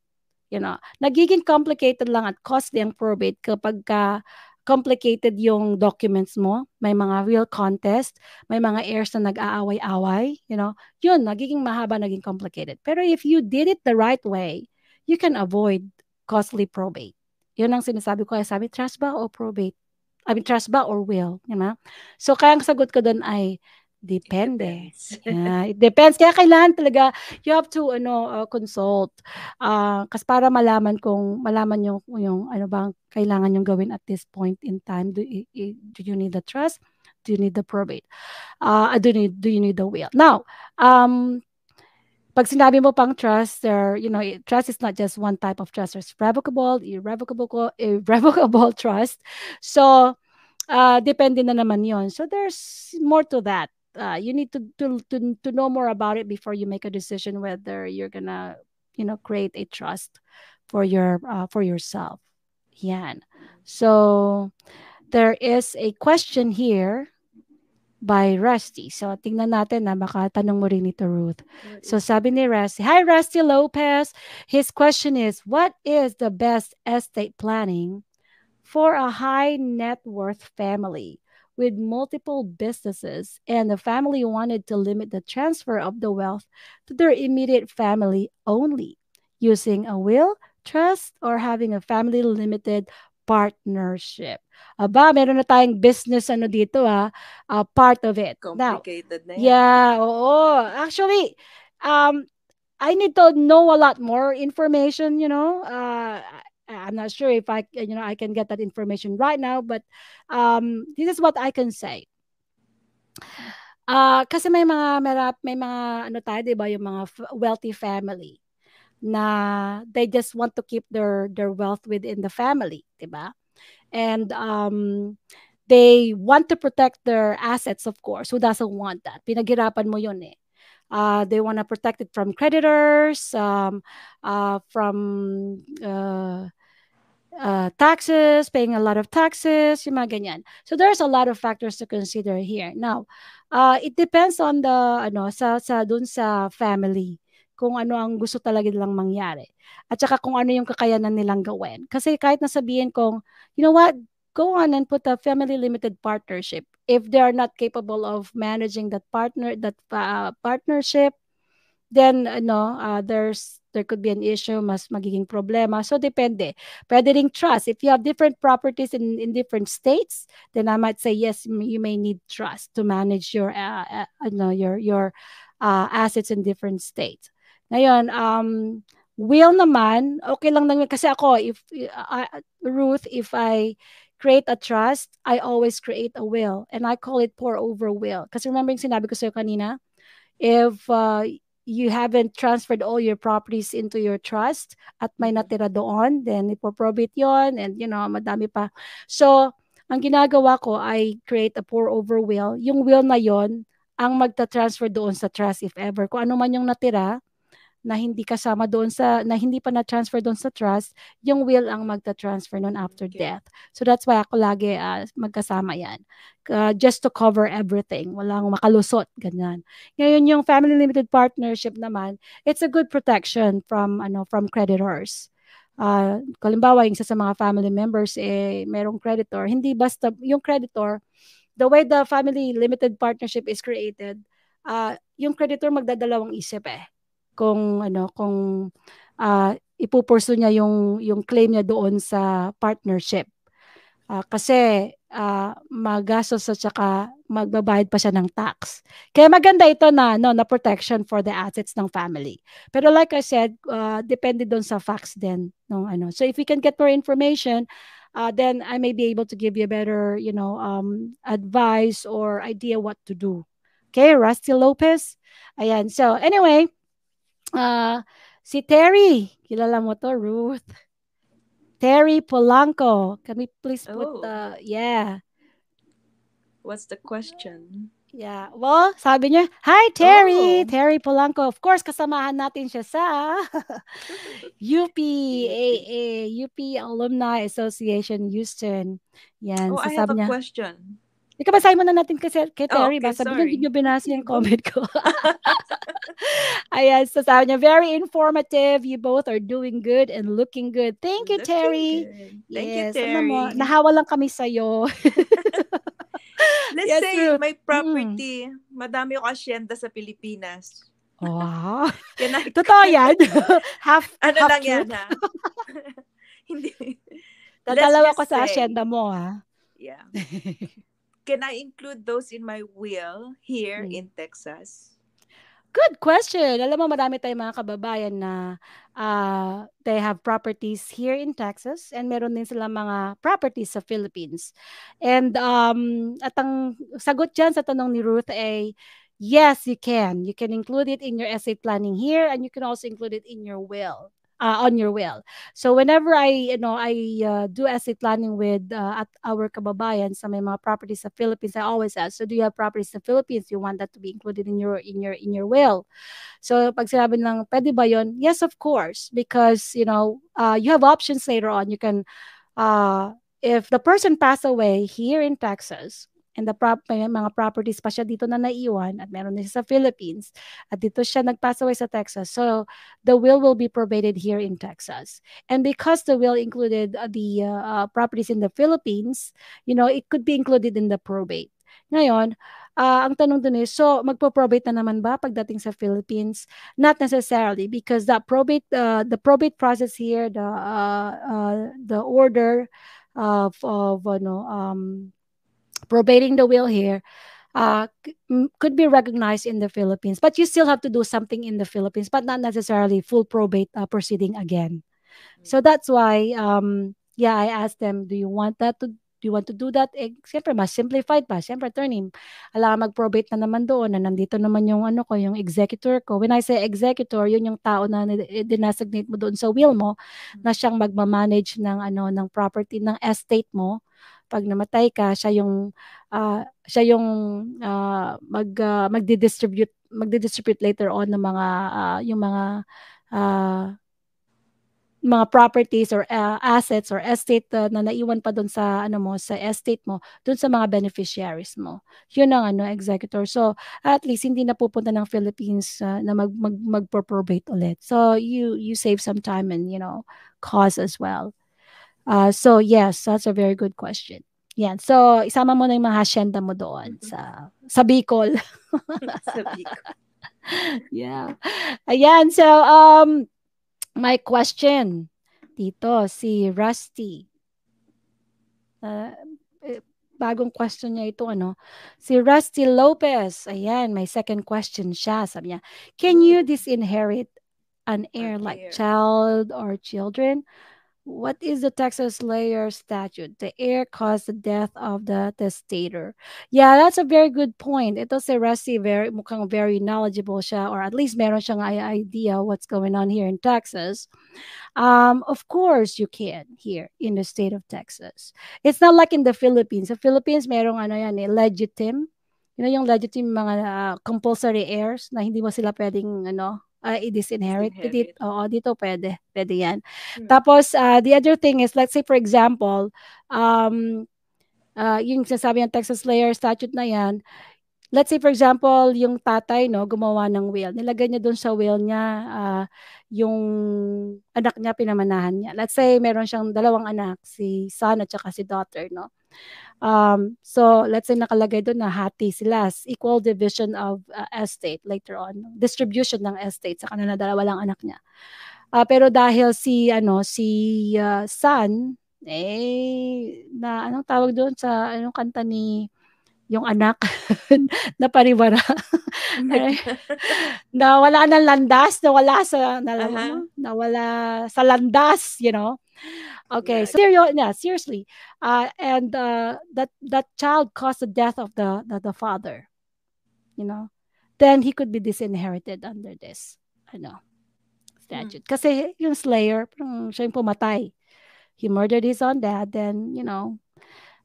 You know, nagiging complicated lang at costly ang probate kapag ka complicated yung documents mo, may mga real contest, may mga heirs na nag-aaway-away, you know, yun, nagiging mahaba, naging complicated. Pero if you did it the right way, you can avoid costly probate. Yun ang sinasabi ko, sabi, trust ba o probate? I mean, trust ba or will, you know? So, kaya ang sagot ko doon ay, Depende. It depends. yeah, *laughs* it depends. Kaya kailangan talaga, you have to ano, uh, consult. Uh, kasi para malaman kung, malaman yung, yung ano bang kailangan yung gawin at this point in time. Do, do you need the trust? Do you need the probate? Uh, do, you need, do you need the will? Now, um, pag sinabi mo pang trust, there, you know, trust is not just one type of trust. There's revocable, irrevocable, irrevocable *laughs* trust. So, uh, depende na naman yon. So, there's more to that uh, you need to, to to to know more about it before you make a decision whether you're gonna you know create a trust for your uh, for yourself yan so there is a question here by Rusty. So, tingnan natin na baka tanong mo rin ito, Ruth. So, sabi ni Rusty, Hi, Rusty Lopez. His question is, what is the best estate planning for a high net worth family? With multiple businesses, and the family wanted to limit the transfer of the wealth to their immediate family only, using a will, trust, or having a family limited partnership. Aba, meron na tayong business ano dito ha, uh, part of it. Complicated Now, na yan. Yeah, oo. Actually, um, I need to know a lot more information, you know. Uh, I'm not sure if I, you know, I can get that information right now, but um, this is what I can say. Uh, kasi may mga merap, may mga ano tayo, 'di ba, yung mga wealthy family na they just want to keep their their wealth within the family, ba? And um they want to protect their assets of course. Who doesn't want that? Pinaghirapan mo 'yun eh. Uh, they want to protect it from creditors, um, uh, from uh, uh, taxes, paying a lot of taxes, yung mga ganyan. So there's a lot of factors to consider here. Now, uh, it depends on the ano sa sa dun sa family kung ano ang gusto talaga nilang mangyari. At saka kung ano yung kakayanan nilang gawin. Kasi kahit nasabihin kong, you know what, go on and put a family limited partnership. If they are not capable of managing that partner that uh, partnership, then no uh, there's there could be an issue, mas magiging problema. So depende. Pwede ring trust. If you have different properties in in different states, then I might say yes, you may need trust to manage your uh, uh, ano, your your uh, assets in different states. Ngayon, um will naman, okay lang naman kasi ako if uh, Ruth, if I create a trust, I always create a will and I call it pour over will. Kasi remember yung sinabi ko sa'yo kanina, if uh, you haven't transferred all your properties into your trust at may natira doon, then ipoprobate yon and you know, madami pa. So, ang ginagawa ko ay create a pour over will. Yung will na yon ang magta-transfer doon sa trust if ever. Kung ano man yung natira, na hindi kasama doon sa na hindi pa na-transfer doon sa trust, yung will ang magta-transfer noon after okay. death. So that's why ako lagi uh, magkasama 'yan. Uh, just to cover everything, walang makalusot ganyan. Ngayon yung family limited partnership naman, it's a good protection from ano from creditors. Uh, kalimbawa, yung isa sa mga family members, eh, merong creditor. Hindi basta, yung creditor, the way the family limited partnership is created, uh, yung creditor magdadalawang isip eh kung ano kung uh, ipupurso niya yung yung claim niya doon sa partnership. Uh, kasi uh, magastos at saka magbabayad pa siya ng tax. Kaya maganda ito na no na protection for the assets ng family. Pero like I said, uh, depende doon sa facts din no ano. So if we can get more information, uh, then I may be able to give you a better, you know, um, advice or idea what to do. Okay, Rusty Lopez. Ayan. So anyway, uh, si Terry, kilala mo to, Ruth. Terry Polanco. Can we please put oh. the, yeah. What's the question? Yeah. Well, sabi niya, Hi, Terry! Oh. Terry Polanco. Of course, kasamahan natin siya sa UP, AA, UP Alumni Association Houston. Yan. Oh, so, I have a niya, question. Ikaw basahin muna natin kasi kay Terry. Oh, okay, ba? Sabi niya, hindi niyo binasa yung comment ko. *laughs* Ayan, so sabi niya, very informative. You both are doing good and looking good. Thank you, looking Terry. Good. Thank yes, you, Terry. Mo, nahawa lang kami sa'yo. *laughs* Let's yes, say Ruth. may property. Mm. Madami yung asyenda sa Pilipinas. Wow. *laughs* I... Totoo yan? half, ano half lang truth? yan, ha? Hindi. Dadalawa ko sa asyenda mo, ha? Yeah. Can I include those in my will here hmm. in Texas? Good question. Alam mo, marami tayong mga kababayan na uh, they have properties here in Texas and meron din sila mga properties sa Philippines. And um, at ang sagot dyan sa tanong ni Ruth ay, yes, you can. You can include it in your estate planning here and you can also include it in your will uh, on your will. So whenever I, you know, I uh, do estate planning with uh, at our kababayan sa may mga properties sa Philippines, I always ask, so do you have properties sa Philippines? You want that to be included in your in your in your will? So pag sinabi lang, pwede ba yon? Yes, of course, because you know, uh, you have options later on. You can, uh, if the person passed away here in Texas, and the prop, may mga properties pa siya dito na naiwan at meron din sa Philippines at dito siya nagpass away sa Texas. So the will will be probated here in Texas. And because the will included uh, the uh, uh, properties in the Philippines, you know, it could be included in the probate. Ngayon, uh, ang tanong dun is, so magpo-probate na naman ba pagdating sa Philippines? Not necessarily because the probate uh, the probate process here, the uh, uh, the order of of ano um probating the will here uh, could be recognized in the Philippines, but you still have to do something in the Philippines, but not necessarily full probate uh, proceeding again. So that's why, um, yeah, I asked them, do you want that to do you want to do that? Eh, siyempre, mas simplified pa. Siyempre, attorney, alam mag-probate na naman doon na nandito naman yung ano ko, yung executor ko. When I say executor, yun yung tao na dinasignate mo doon sa will mo na siyang magmamanage ng ano ng property ng estate mo pag namatay ka, siya yung uh, siya yung uh, mag uh, magdi-distribute magdi-distribute later on ng mga uh, yung mga uh, mga properties or uh, assets or estate uh, na naiwan pa doon sa ano mo sa estate mo doon sa mga beneficiaries mo. Yun ang ano executor. So at least hindi na pupunta ng Philippines uh, na mag mag magpo-probate ulit. So you you save some time and you know cost as well uh, so yes that's a very good question yan. So, isama mo na yung mga hacienda mo doon mm-hmm. sa sa Bicol. *laughs* sa Bicol. *laughs* yeah. Ayan. So, um, my question dito, si Rusty. Uh, bagong question niya ito, ano? Si Rusty Lopez. Ayan, my second question siya. Sabi niya, can you disinherit an heir like child or children? What is the Texas layer statute? The heir caused the death of the testator. Yeah, that's a very good point. Ito si Rusty, very, mukhang very knowledgeable siya, or at least meron siyang idea what's going on here in Texas. Um, of course, you can here in the state of Texas. It's not like in the Philippines. The Philippines, merong ano yan, eh, legitim. You know, yung legitim mga uh, compulsory heirs na hindi mo sila pwedeng ano, uh, i-disinherit. Dito, oo, dito pwede. Pwede yan. Hmm. Tapos, uh, the other thing is, let's say for example, um, uh, yung sinasabi ng Texas Layer Statute na yan, let's say for example, yung tatay no gumawa ng will. Nilagay niya doon sa will niya uh, yung anak niya pinamanahan niya. Let's say meron siyang dalawang anak, si son at saka si daughter, no. Um, so let's say nakalagay doon na hati sila, equal division of uh, estate later on, distribution ng estate sa kanila dalawa lang anak niya. Uh, pero dahil si ano si uh, son eh na anong tawag doon sa anong kanta ni yung anak *laughs* na pariwara *laughs* na wala ng landas na wala sa na, uh-huh. na wala sa landas you know Okay, so yeah, seriously, uh, and uh, that that child caused the death of the, the the father, you know, then he could be disinherited under this, I know statute. Mm. Kasi yung slayer, siya yung pumatay. He murdered his own dad, then you know,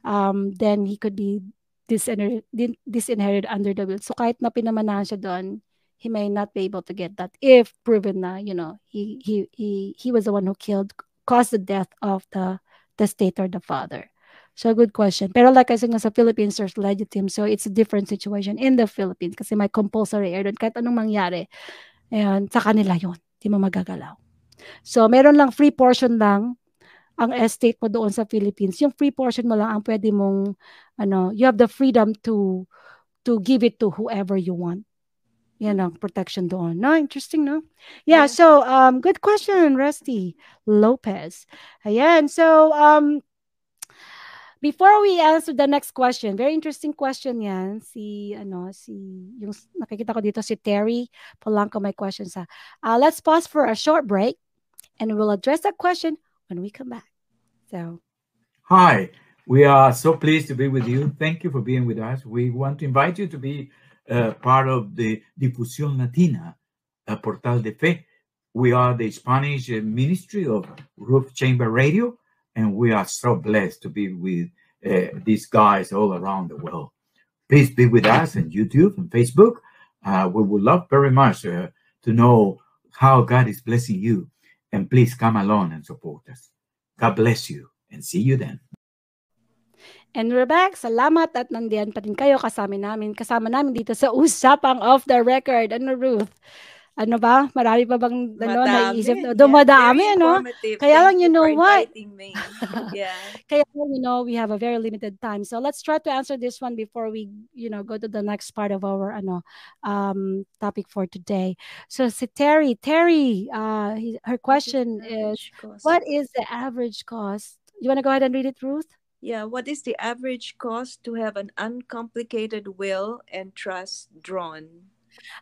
um, then he could be disinherited, disinherited under the will. So kahit na pinamanahan siya doon, he may not be able to get that if proven na, you know, he he he he was the one who killed caused the death of the testator, the father? So, good question. Pero like I said sa Philippines, there's legitim. So, it's a different situation in the Philippines kasi may compulsory heir doon. Kahit anong mangyari, ayan, sa kanila yon Hindi mo magagalaw. So, meron lang free portion lang ang estate mo doon sa Philippines. Yung free portion mo lang ang pwede mong, ano, you have the freedom to to give it to whoever you want. Yan ang protection doon. No, interesting, no? Yeah, yeah. so um good question, Rusty Lopez. Ayan. So um before we answer the next question, very interesting question yan. Si ano, si yung nakikita ko dito si Terry Polanco may question sa. Uh, let's pause for a short break and we'll address that question when we come back. So Hi, we are so pleased to be with you. Thank you for being with us. We want to invite you to be uh, part of the Difusión Latina, a Portal de Fe. We are the Spanish uh, ministry of Roof Chamber Radio, and we are so blessed to be with uh, these guys all around the world. Please be with us on YouTube and Facebook. We would love very much to know how God is blessing you. And please come along and support us. God bless you and see you then. And we're back. Salamat at nandiyan pa rin kayo kasama namin. Kasama namin dito sa Usapang Off the Record. Ano, Ruth? Ano ba? Marami pa bang ano, naiisip? Yeah, dumadami, ano? Kaya lang, you know what? *laughs* yeah. Kaya lang, you know, we have a very limited time. So let's try to answer this one before we, you know, go to the next part of our ano um topic for today. So si Terry, Terry, uh, her question is, what is the average cost You want to go ahead and read it, Ruth? Yeah, what is the average cost to have an uncomplicated will and trust drawn?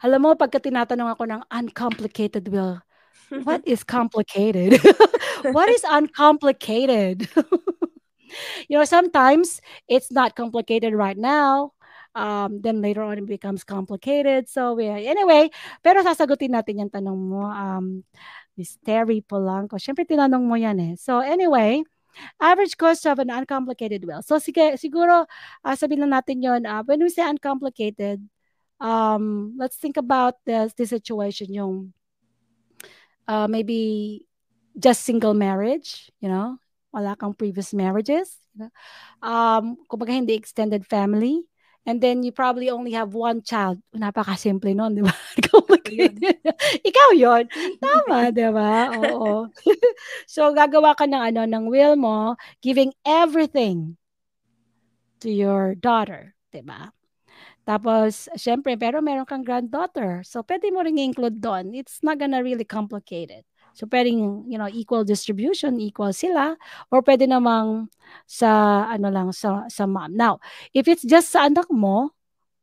Alam mo, pagka tinatanong ako ng uncomplicated will, what is complicated? *laughs* what is uncomplicated? *laughs* you know, sometimes it's not complicated right now. Um, then later on it becomes complicated. So yeah, anyway, pero sasagutin natin yung tanong mo. Um, Miss Terry Polanco. Siyempre tinanong mo yan eh. So anyway, average cost of an uncomplicated will. So sige, siguro uh, sabihin na natin yon uh, when we say uncomplicated, um, let's think about the, the situation yung uh, maybe just single marriage, you know, wala kang previous marriages. You know? Um, kumbaga hindi extended family. And then you probably only have one child. Napakasimple nun, di ba? *laughs* Ikaw yun. *laughs* Tama, di ba? Oo. *laughs* so, gagawa ka ng, ano, ng will mo, giving everything to your daughter, di ba? Tapos, syempre, pero meron kang granddaughter. So, pwede mo rin i-include doon. It's not gonna really complicate it. So, pwedeng, you know, equal distribution, equal sila. Or pwede namang sa, ano lang, sa, sa mom. Now, if it's just sa anak mo,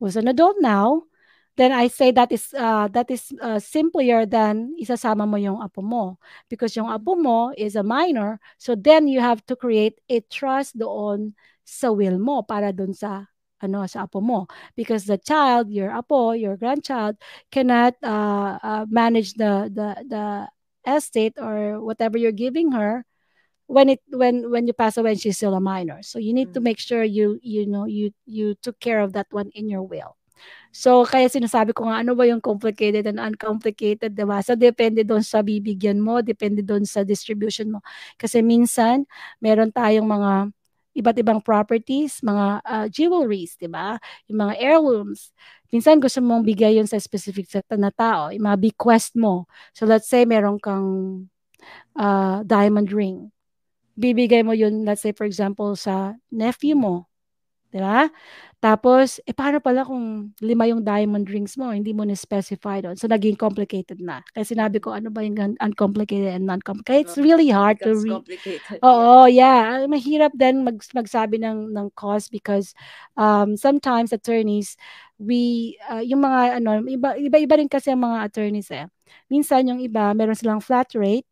who's an adult now, then I say that is uh, that is uh, simpler than isasama mo yung apo mo because yung apo mo is a minor so then you have to create a trust doon sa will mo para doon sa ano sa apo mo because the child your apo your grandchild cannot uh, uh, manage the the the estate or whatever you're giving her when it when when you pass away and she's still a minor. So you need mm-hmm. to make sure you you know you you took care of that one in your will. So kaya sinasabi ko nga ano ba yung complicated and uncomplicated diba so depende doon sa bibigyan mo depende doon sa distribution mo. Kasi minsan meron tayong mga iba't ibang properties, mga uh, jewelries, 'di ba? Yung mga heirlooms. Minsan gusto mong bigay 'yon sa specific na tao, yung mga bequest mo. So let's say meron kang uh, diamond ring. Bibigay mo 'yun let's say for example sa nephew mo. 'Di ba? Tapos, eh paano pala kung lima yung diamond rings mo, hindi mo na-specify doon. So, naging complicated na. Kaya sinabi ko, ano ba yung uncomplicated and non-complicated? It's really hard to read. Oo, yeah. yeah. Mahirap din mag magsabi ng, ng cost because um, sometimes attorneys, we, uh, yung mga, ano, iba, iba-iba rin kasi ang mga attorneys eh. Minsan yung iba, meron silang flat rate,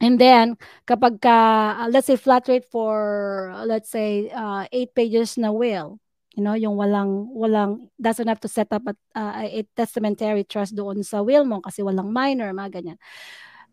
And then, kapag ka, uh, let's say flat rate for, uh, let's say, uh, eight pages na will, you know, yung walang, walang, doesn't have to set up a, uh, a testamentary trust doon sa will mo kasi walang minor, mga ganyan.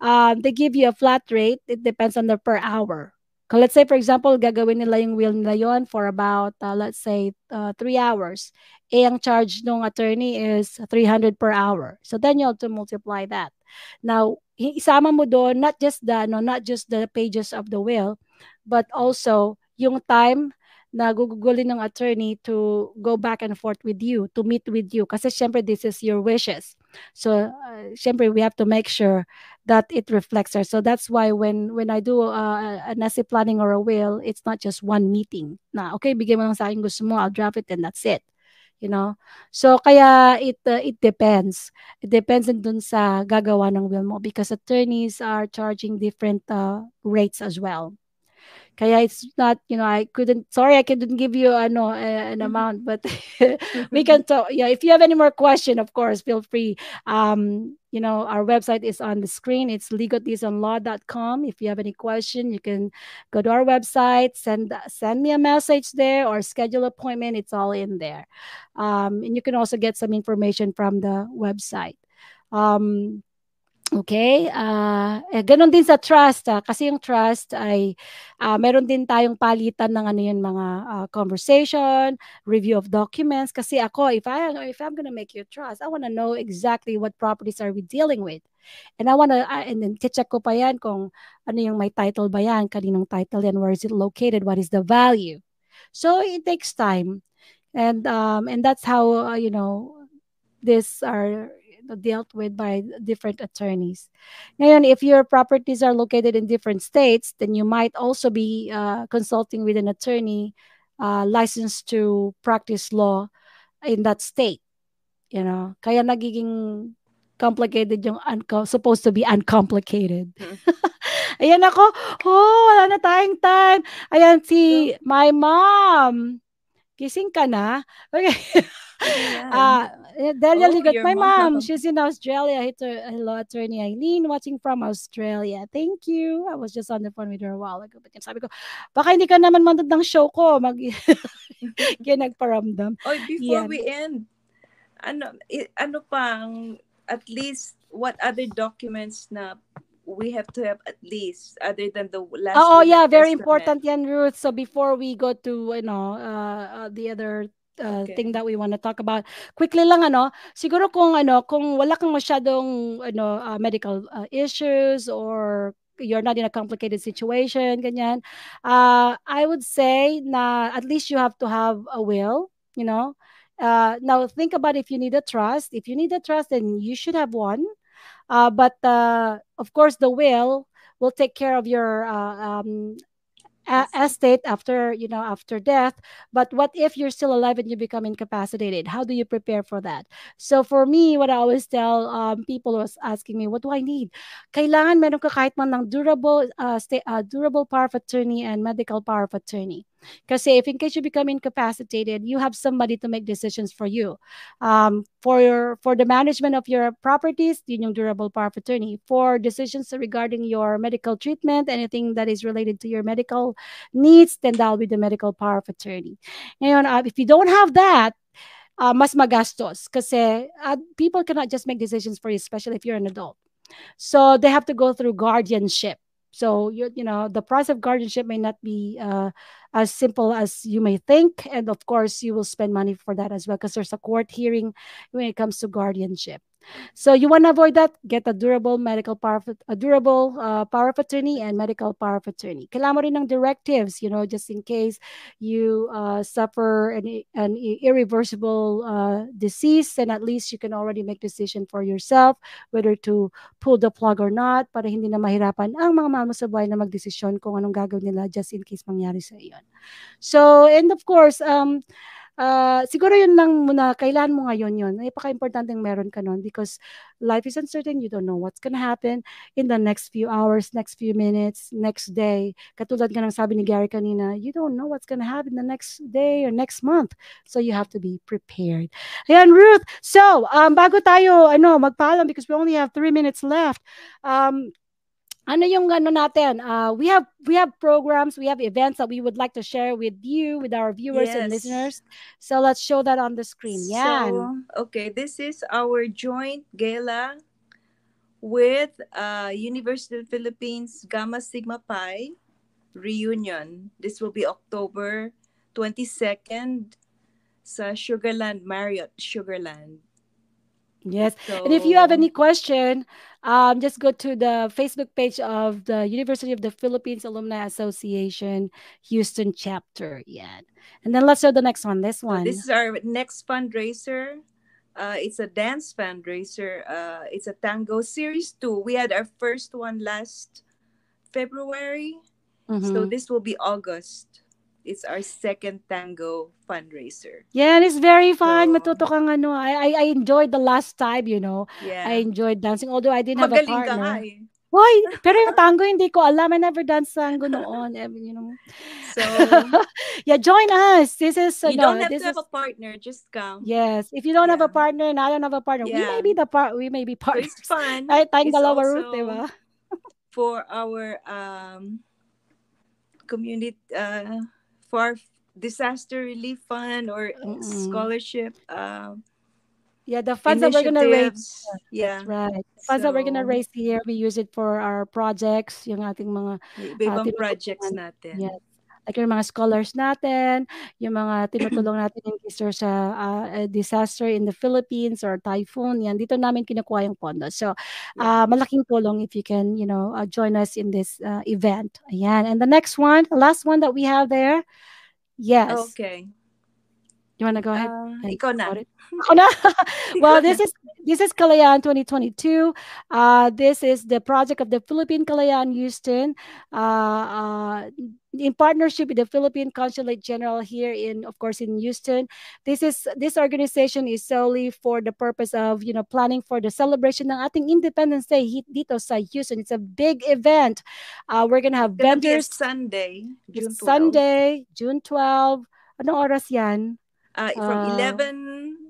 Uh, they give you a flat rate. It depends on the per hour. Let's say, for example, gagawin nila yung will nila yon for about, uh, let's say, uh, three hours. Eh, ang charge ng attorney is 300 per hour. So then you have to multiply that. Now, isama mo doon, not just the, no, not just the pages of the will, but also yung time na gugugulin ng attorney to go back and forth with you, to meet with you. Kasi syempre, this is your wishes. So, uh, syempre, we have to make sure that it reflects her. So that's why when when I do uh, a nasi planning or a will, it's not just one meeting. Na, okay, bigay mo lang sa akin gusto mo, I'll draft it and that's it. You know? So, kaya it, uh, it depends. It depends dun sa gagawa ng will mo because attorneys are charging different uh, rates as well. Kaya it's not, you know, I couldn't, sorry, I couldn't give you ano, an mm-hmm. amount, but *laughs* we can talk. Yeah, if you have any more question, of course, feel free. Um, you know, our website is on the screen. It's legaltisonlaw.com. If you have any question, you can go to our website, send send me a message there or schedule appointment. It's all in there. Um, and you can also get some information from the website. Um, Okay, uh, eh, ganun din sa trust ah, kasi yung trust ay uh, meron din tayong palitan ng ano yun mga uh, conversation, review of documents kasi ako if I if I'm gonna make you trust, I want to know exactly what properties are we dealing with. And I want to uh, and then check ko pa yan kung ano yung may title ba yan, kaninong title yan, where is it located, what is the value. So it takes time. And um and that's how uh, you know this are dealt with by different attorneys. Ngayon, if your properties are located in different states, then you might also be uh, consulting with an attorney uh, licensed to practice law in that state. You know, kaya nagiging complicated yung unco- supposed to be uncomplicated. *laughs* Ayan ako, oh, wala na tayong time. Ayan si my mom. Gising ka na? Okay. *laughs* Uh, Delia Oh, Ligot, my mom. mom. She's in Australia. Hello, attorney Eileen, watching from Australia. Thank you. I was just on the phone with her a while ago. But yan, sabi ko, baka hindi ka naman manood ng show ko. Mag *laughs* nagparamdam. Oh, before Yan. we end, ano, ano pang, at least, what other documents na we have to have at least, other than the last Oh, yeah, very testament? important yan, Ruth. So before we go to, you know, uh, uh, the other uh, Okay. thing that we want to talk about, quickly lang, ano, siguro kung, ano, kung wala kang masyadong, ano, uh, medical uh, issues or you're not in a complicated situation, ganyan, uh, I would say na at least you have to have a will, you know. Uh, now think about if you need a trust. If you need a trust, then you should have one. Uh, but uh, of course, the will will take care of your uh, um, a- estate after you know after death. But what if you're still alive and you become incapacitated? How do you prepare for that? So for me, what I always tell um, people was asking me, what do I need? Kailangan meron ka kahit man ng durable, uh, sta- uh, durable power of attorney and medical power of attorney. Kasi if in case you become incapacitated, you have somebody to make decisions for you. Um, for your for the management of your properties, yun yung durable power of attorney. For decisions regarding your medical treatment, anything that is related to your medical needs, then that'll be the medical power of attorney. Ngayon, uh, if you don't have that, uh, mas magastos kasi uh, people cannot just make decisions for you, especially if you're an adult. So they have to go through guardianship. So you you know the price of guardianship may not be uh, as simple as you may think, and of course you will spend money for that as well because there's a court hearing when it comes to guardianship. So you want to avoid that? Get a durable medical power, of, a durable uh, power of attorney and medical power of attorney. Kailangan rin ng directives, you know, just in case you uh, suffer an, an irreversible uh, disease, then at least you can already make decision for yourself whether to pull the plug or not para hindi na mahirapan ang mga mahal sa buhay na magdesisyon kung anong gagawin nila just in case mangyari sa iyon. So, and of course, um, uh, siguro yun lang muna, kailan mo ngayon yun. Napaka-importante meron ka nun because life is uncertain. You don't know what's gonna happen in the next few hours, next few minutes, next day. Katulad ka ng sabi ni Gary kanina, you don't know what's gonna happen the next day or next month. So you have to be prepared. Ayan, Ruth. So, um, bago tayo, ano, magpaalam because we only have three minutes left. Um, ano yung ano natin? Uh, we have we have programs, we have events that we would like to share with you, with our viewers and listeners. So let's show that on the screen. Yan. So, okay, this is our joint gala with uh, University of the Philippines Gamma Sigma Pi reunion. This will be October 22nd sa Sugarland Marriott Sugarland. Yes. So, And if you have any question, um, just go to the Facebook page of the University of the Philippines Alumni Association Houston chapter. Yeah. And then let's show the next one. This So one. this is our next fundraiser. Uh, it's a dance fundraiser. Uh, it's a tango series two. We had our first one last February. So Mhm. this will be August. It's our second tango fundraiser. Yeah, and it's very fun. So- Matuto kang ano. I, I, I enjoyed the last time, you know. Yeah. I enjoyed dancing, although I didn't have a Magaling ka partner. eh. Why? Pero yung tango, hindi ko alam. I never danced tango noon. eh, You know. So *laughs* yeah, join us. This is, you don't have to have is, a partner. Just come. yes. If you don't have a partner and I don't have a partner, we may be the part, we may be So partners. it's fun. Ay, tayong dalawa root, diba? For our um community uh for disaster relief fund or Mm-mm. scholarship um Yeah, the funds that we're gonna raise. Yeah. That's right. The funds that we're gonna raise here, we use it for our projects, yung ating mga tinutulungan. projects natin. Yes. Like yung mga scholars natin, yung mga *clears throat* tinutulong natin in case there's a, a disaster in the Philippines or typhoon, yan, dito namin kinukuha yung pondo. So, uh, malaking tulong if you can, you know, uh, join us in this uh, event. Ayan. And the next one, the last one that we have there, yes. Okay. You wanna go ahead? Uh, ikaw na. about it? *laughs* Ako na. *laughs* well, this is this is Kalayaan 2022. Uh, this is the project of the Philippine Kalayaan Houston. Uh, uh, in partnership with the Philippine Consulate General here in, of course, in Houston. This is this organization is solely for the purpose of you know planning for the celebration ng ating Independence Day dito sa Houston. It's a big event. Uh, we're gonna have It's gonna be a vendors. Sunday, June It's 12. Sunday, June 12. Anong oras yan? Uh, from Uh, 11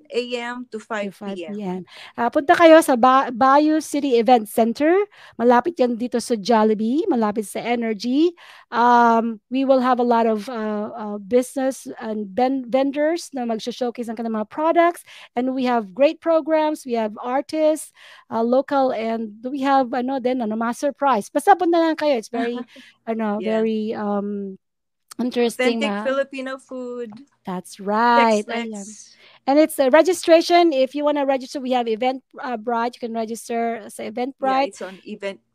a.m. to 5 to 5 p.m. p.m. Ah, punta kayo sa ba- Bayou City Event Center. Malapit yan dito sa Jollibee, malapit sa Energy. Um, we will have a lot of uh, uh, business and ben- vendors na mag-showcase ng kanilang mga products. And we have great programs. We have artists, uh, local, and we have ano din, ano, mga surprise. Basta punta lang kayo. It's very, *laughs* ano, Yeah. very um, interesting. Authentic na- Filipino food. That's right. And it's a registration. If you want to register, we have Event uh. You can register sa Yeah, Eventbrite. it's on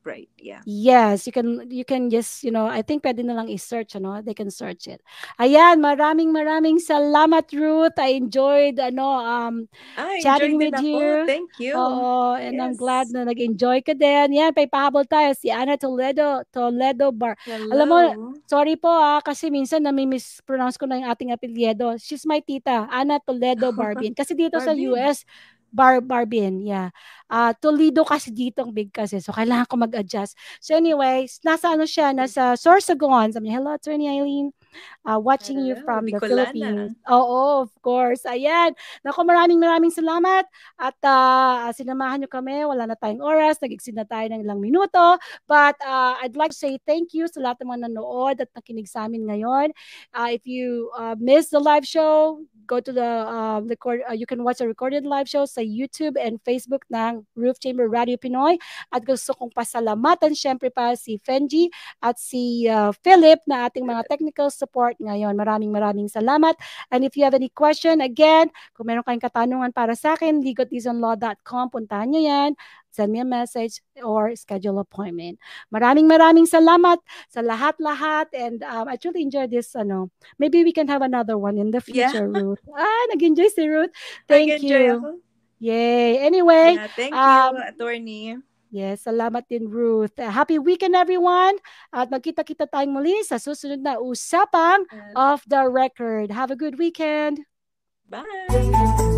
Eventbrite. Yeah. Yes, you can you can just, you know, I think pwede na lang i-search, ano? They can search it. Ayan, maraming maraming salamat Ruth. I enjoyed ano um I Chatting with it ako. you. Thank you. Oo, and I'm glad Yes. na nag-enjoy ka din. Yan, paipahabol tayo si Ana Toledo, Toledo Bar. Alam mo, Hello. Sorry po ah, kasi minsan nami-mispronounce ko na yung ating apelyido. She's my tita, Ana Toledo Barbin. *laughs* Kasi dito sa Barbin. US, Bar Barbin, yeah. Ah, Toledo kasi dito ang big kasi. So kailangan ko mag-adjust. So anyways, nasa ano siya, nasa Sorsogon. Sabi niya, hello, Attorney Eileen. Uh, watching you Hello, from the Bicolana. Philippines. Oo, of course. Ayan. Naku, maraming maraming salamat. At ah, sinamahan niyo kami. Wala na tayong oras. Nag-exceed na tayo ng ilang minuto. But uh, I'd like to say thank you sa lahat ng mga nanood at nakinig sa amin ngayon. Uh, if you uh, missed the live show, go to the uh, record, uh, you can watch the recorded live show sa YouTube and Facebook ng Roof Chamber Radio Pinoy. At gusto kong pasalamatan syempre pa si Fenji at si uh, Philip na ating mga *laughs* technical support ngayon. Maraming maraming salamat. And if you have any question, again, kung meron kayong katanungan para sa akin, ligotisonlaw.com, puntahan nyo yan send me a message or schedule appointment. Maraming maraming salamat sa lahat-lahat and um, I truly enjoyed this ano. Maybe we can have another one in the *laughs* Yeah. future, Ruth. Ah, nag-enjoy si Ruth. Thank you. ako. Yay. Anyway, Yeah, thank um, you, attorney. Yes, salamat din Ruth. Uh, happy weekend everyone. At magkita-kita tayong muli sa susunod na usapang And off the record. Have a good weekend. bye.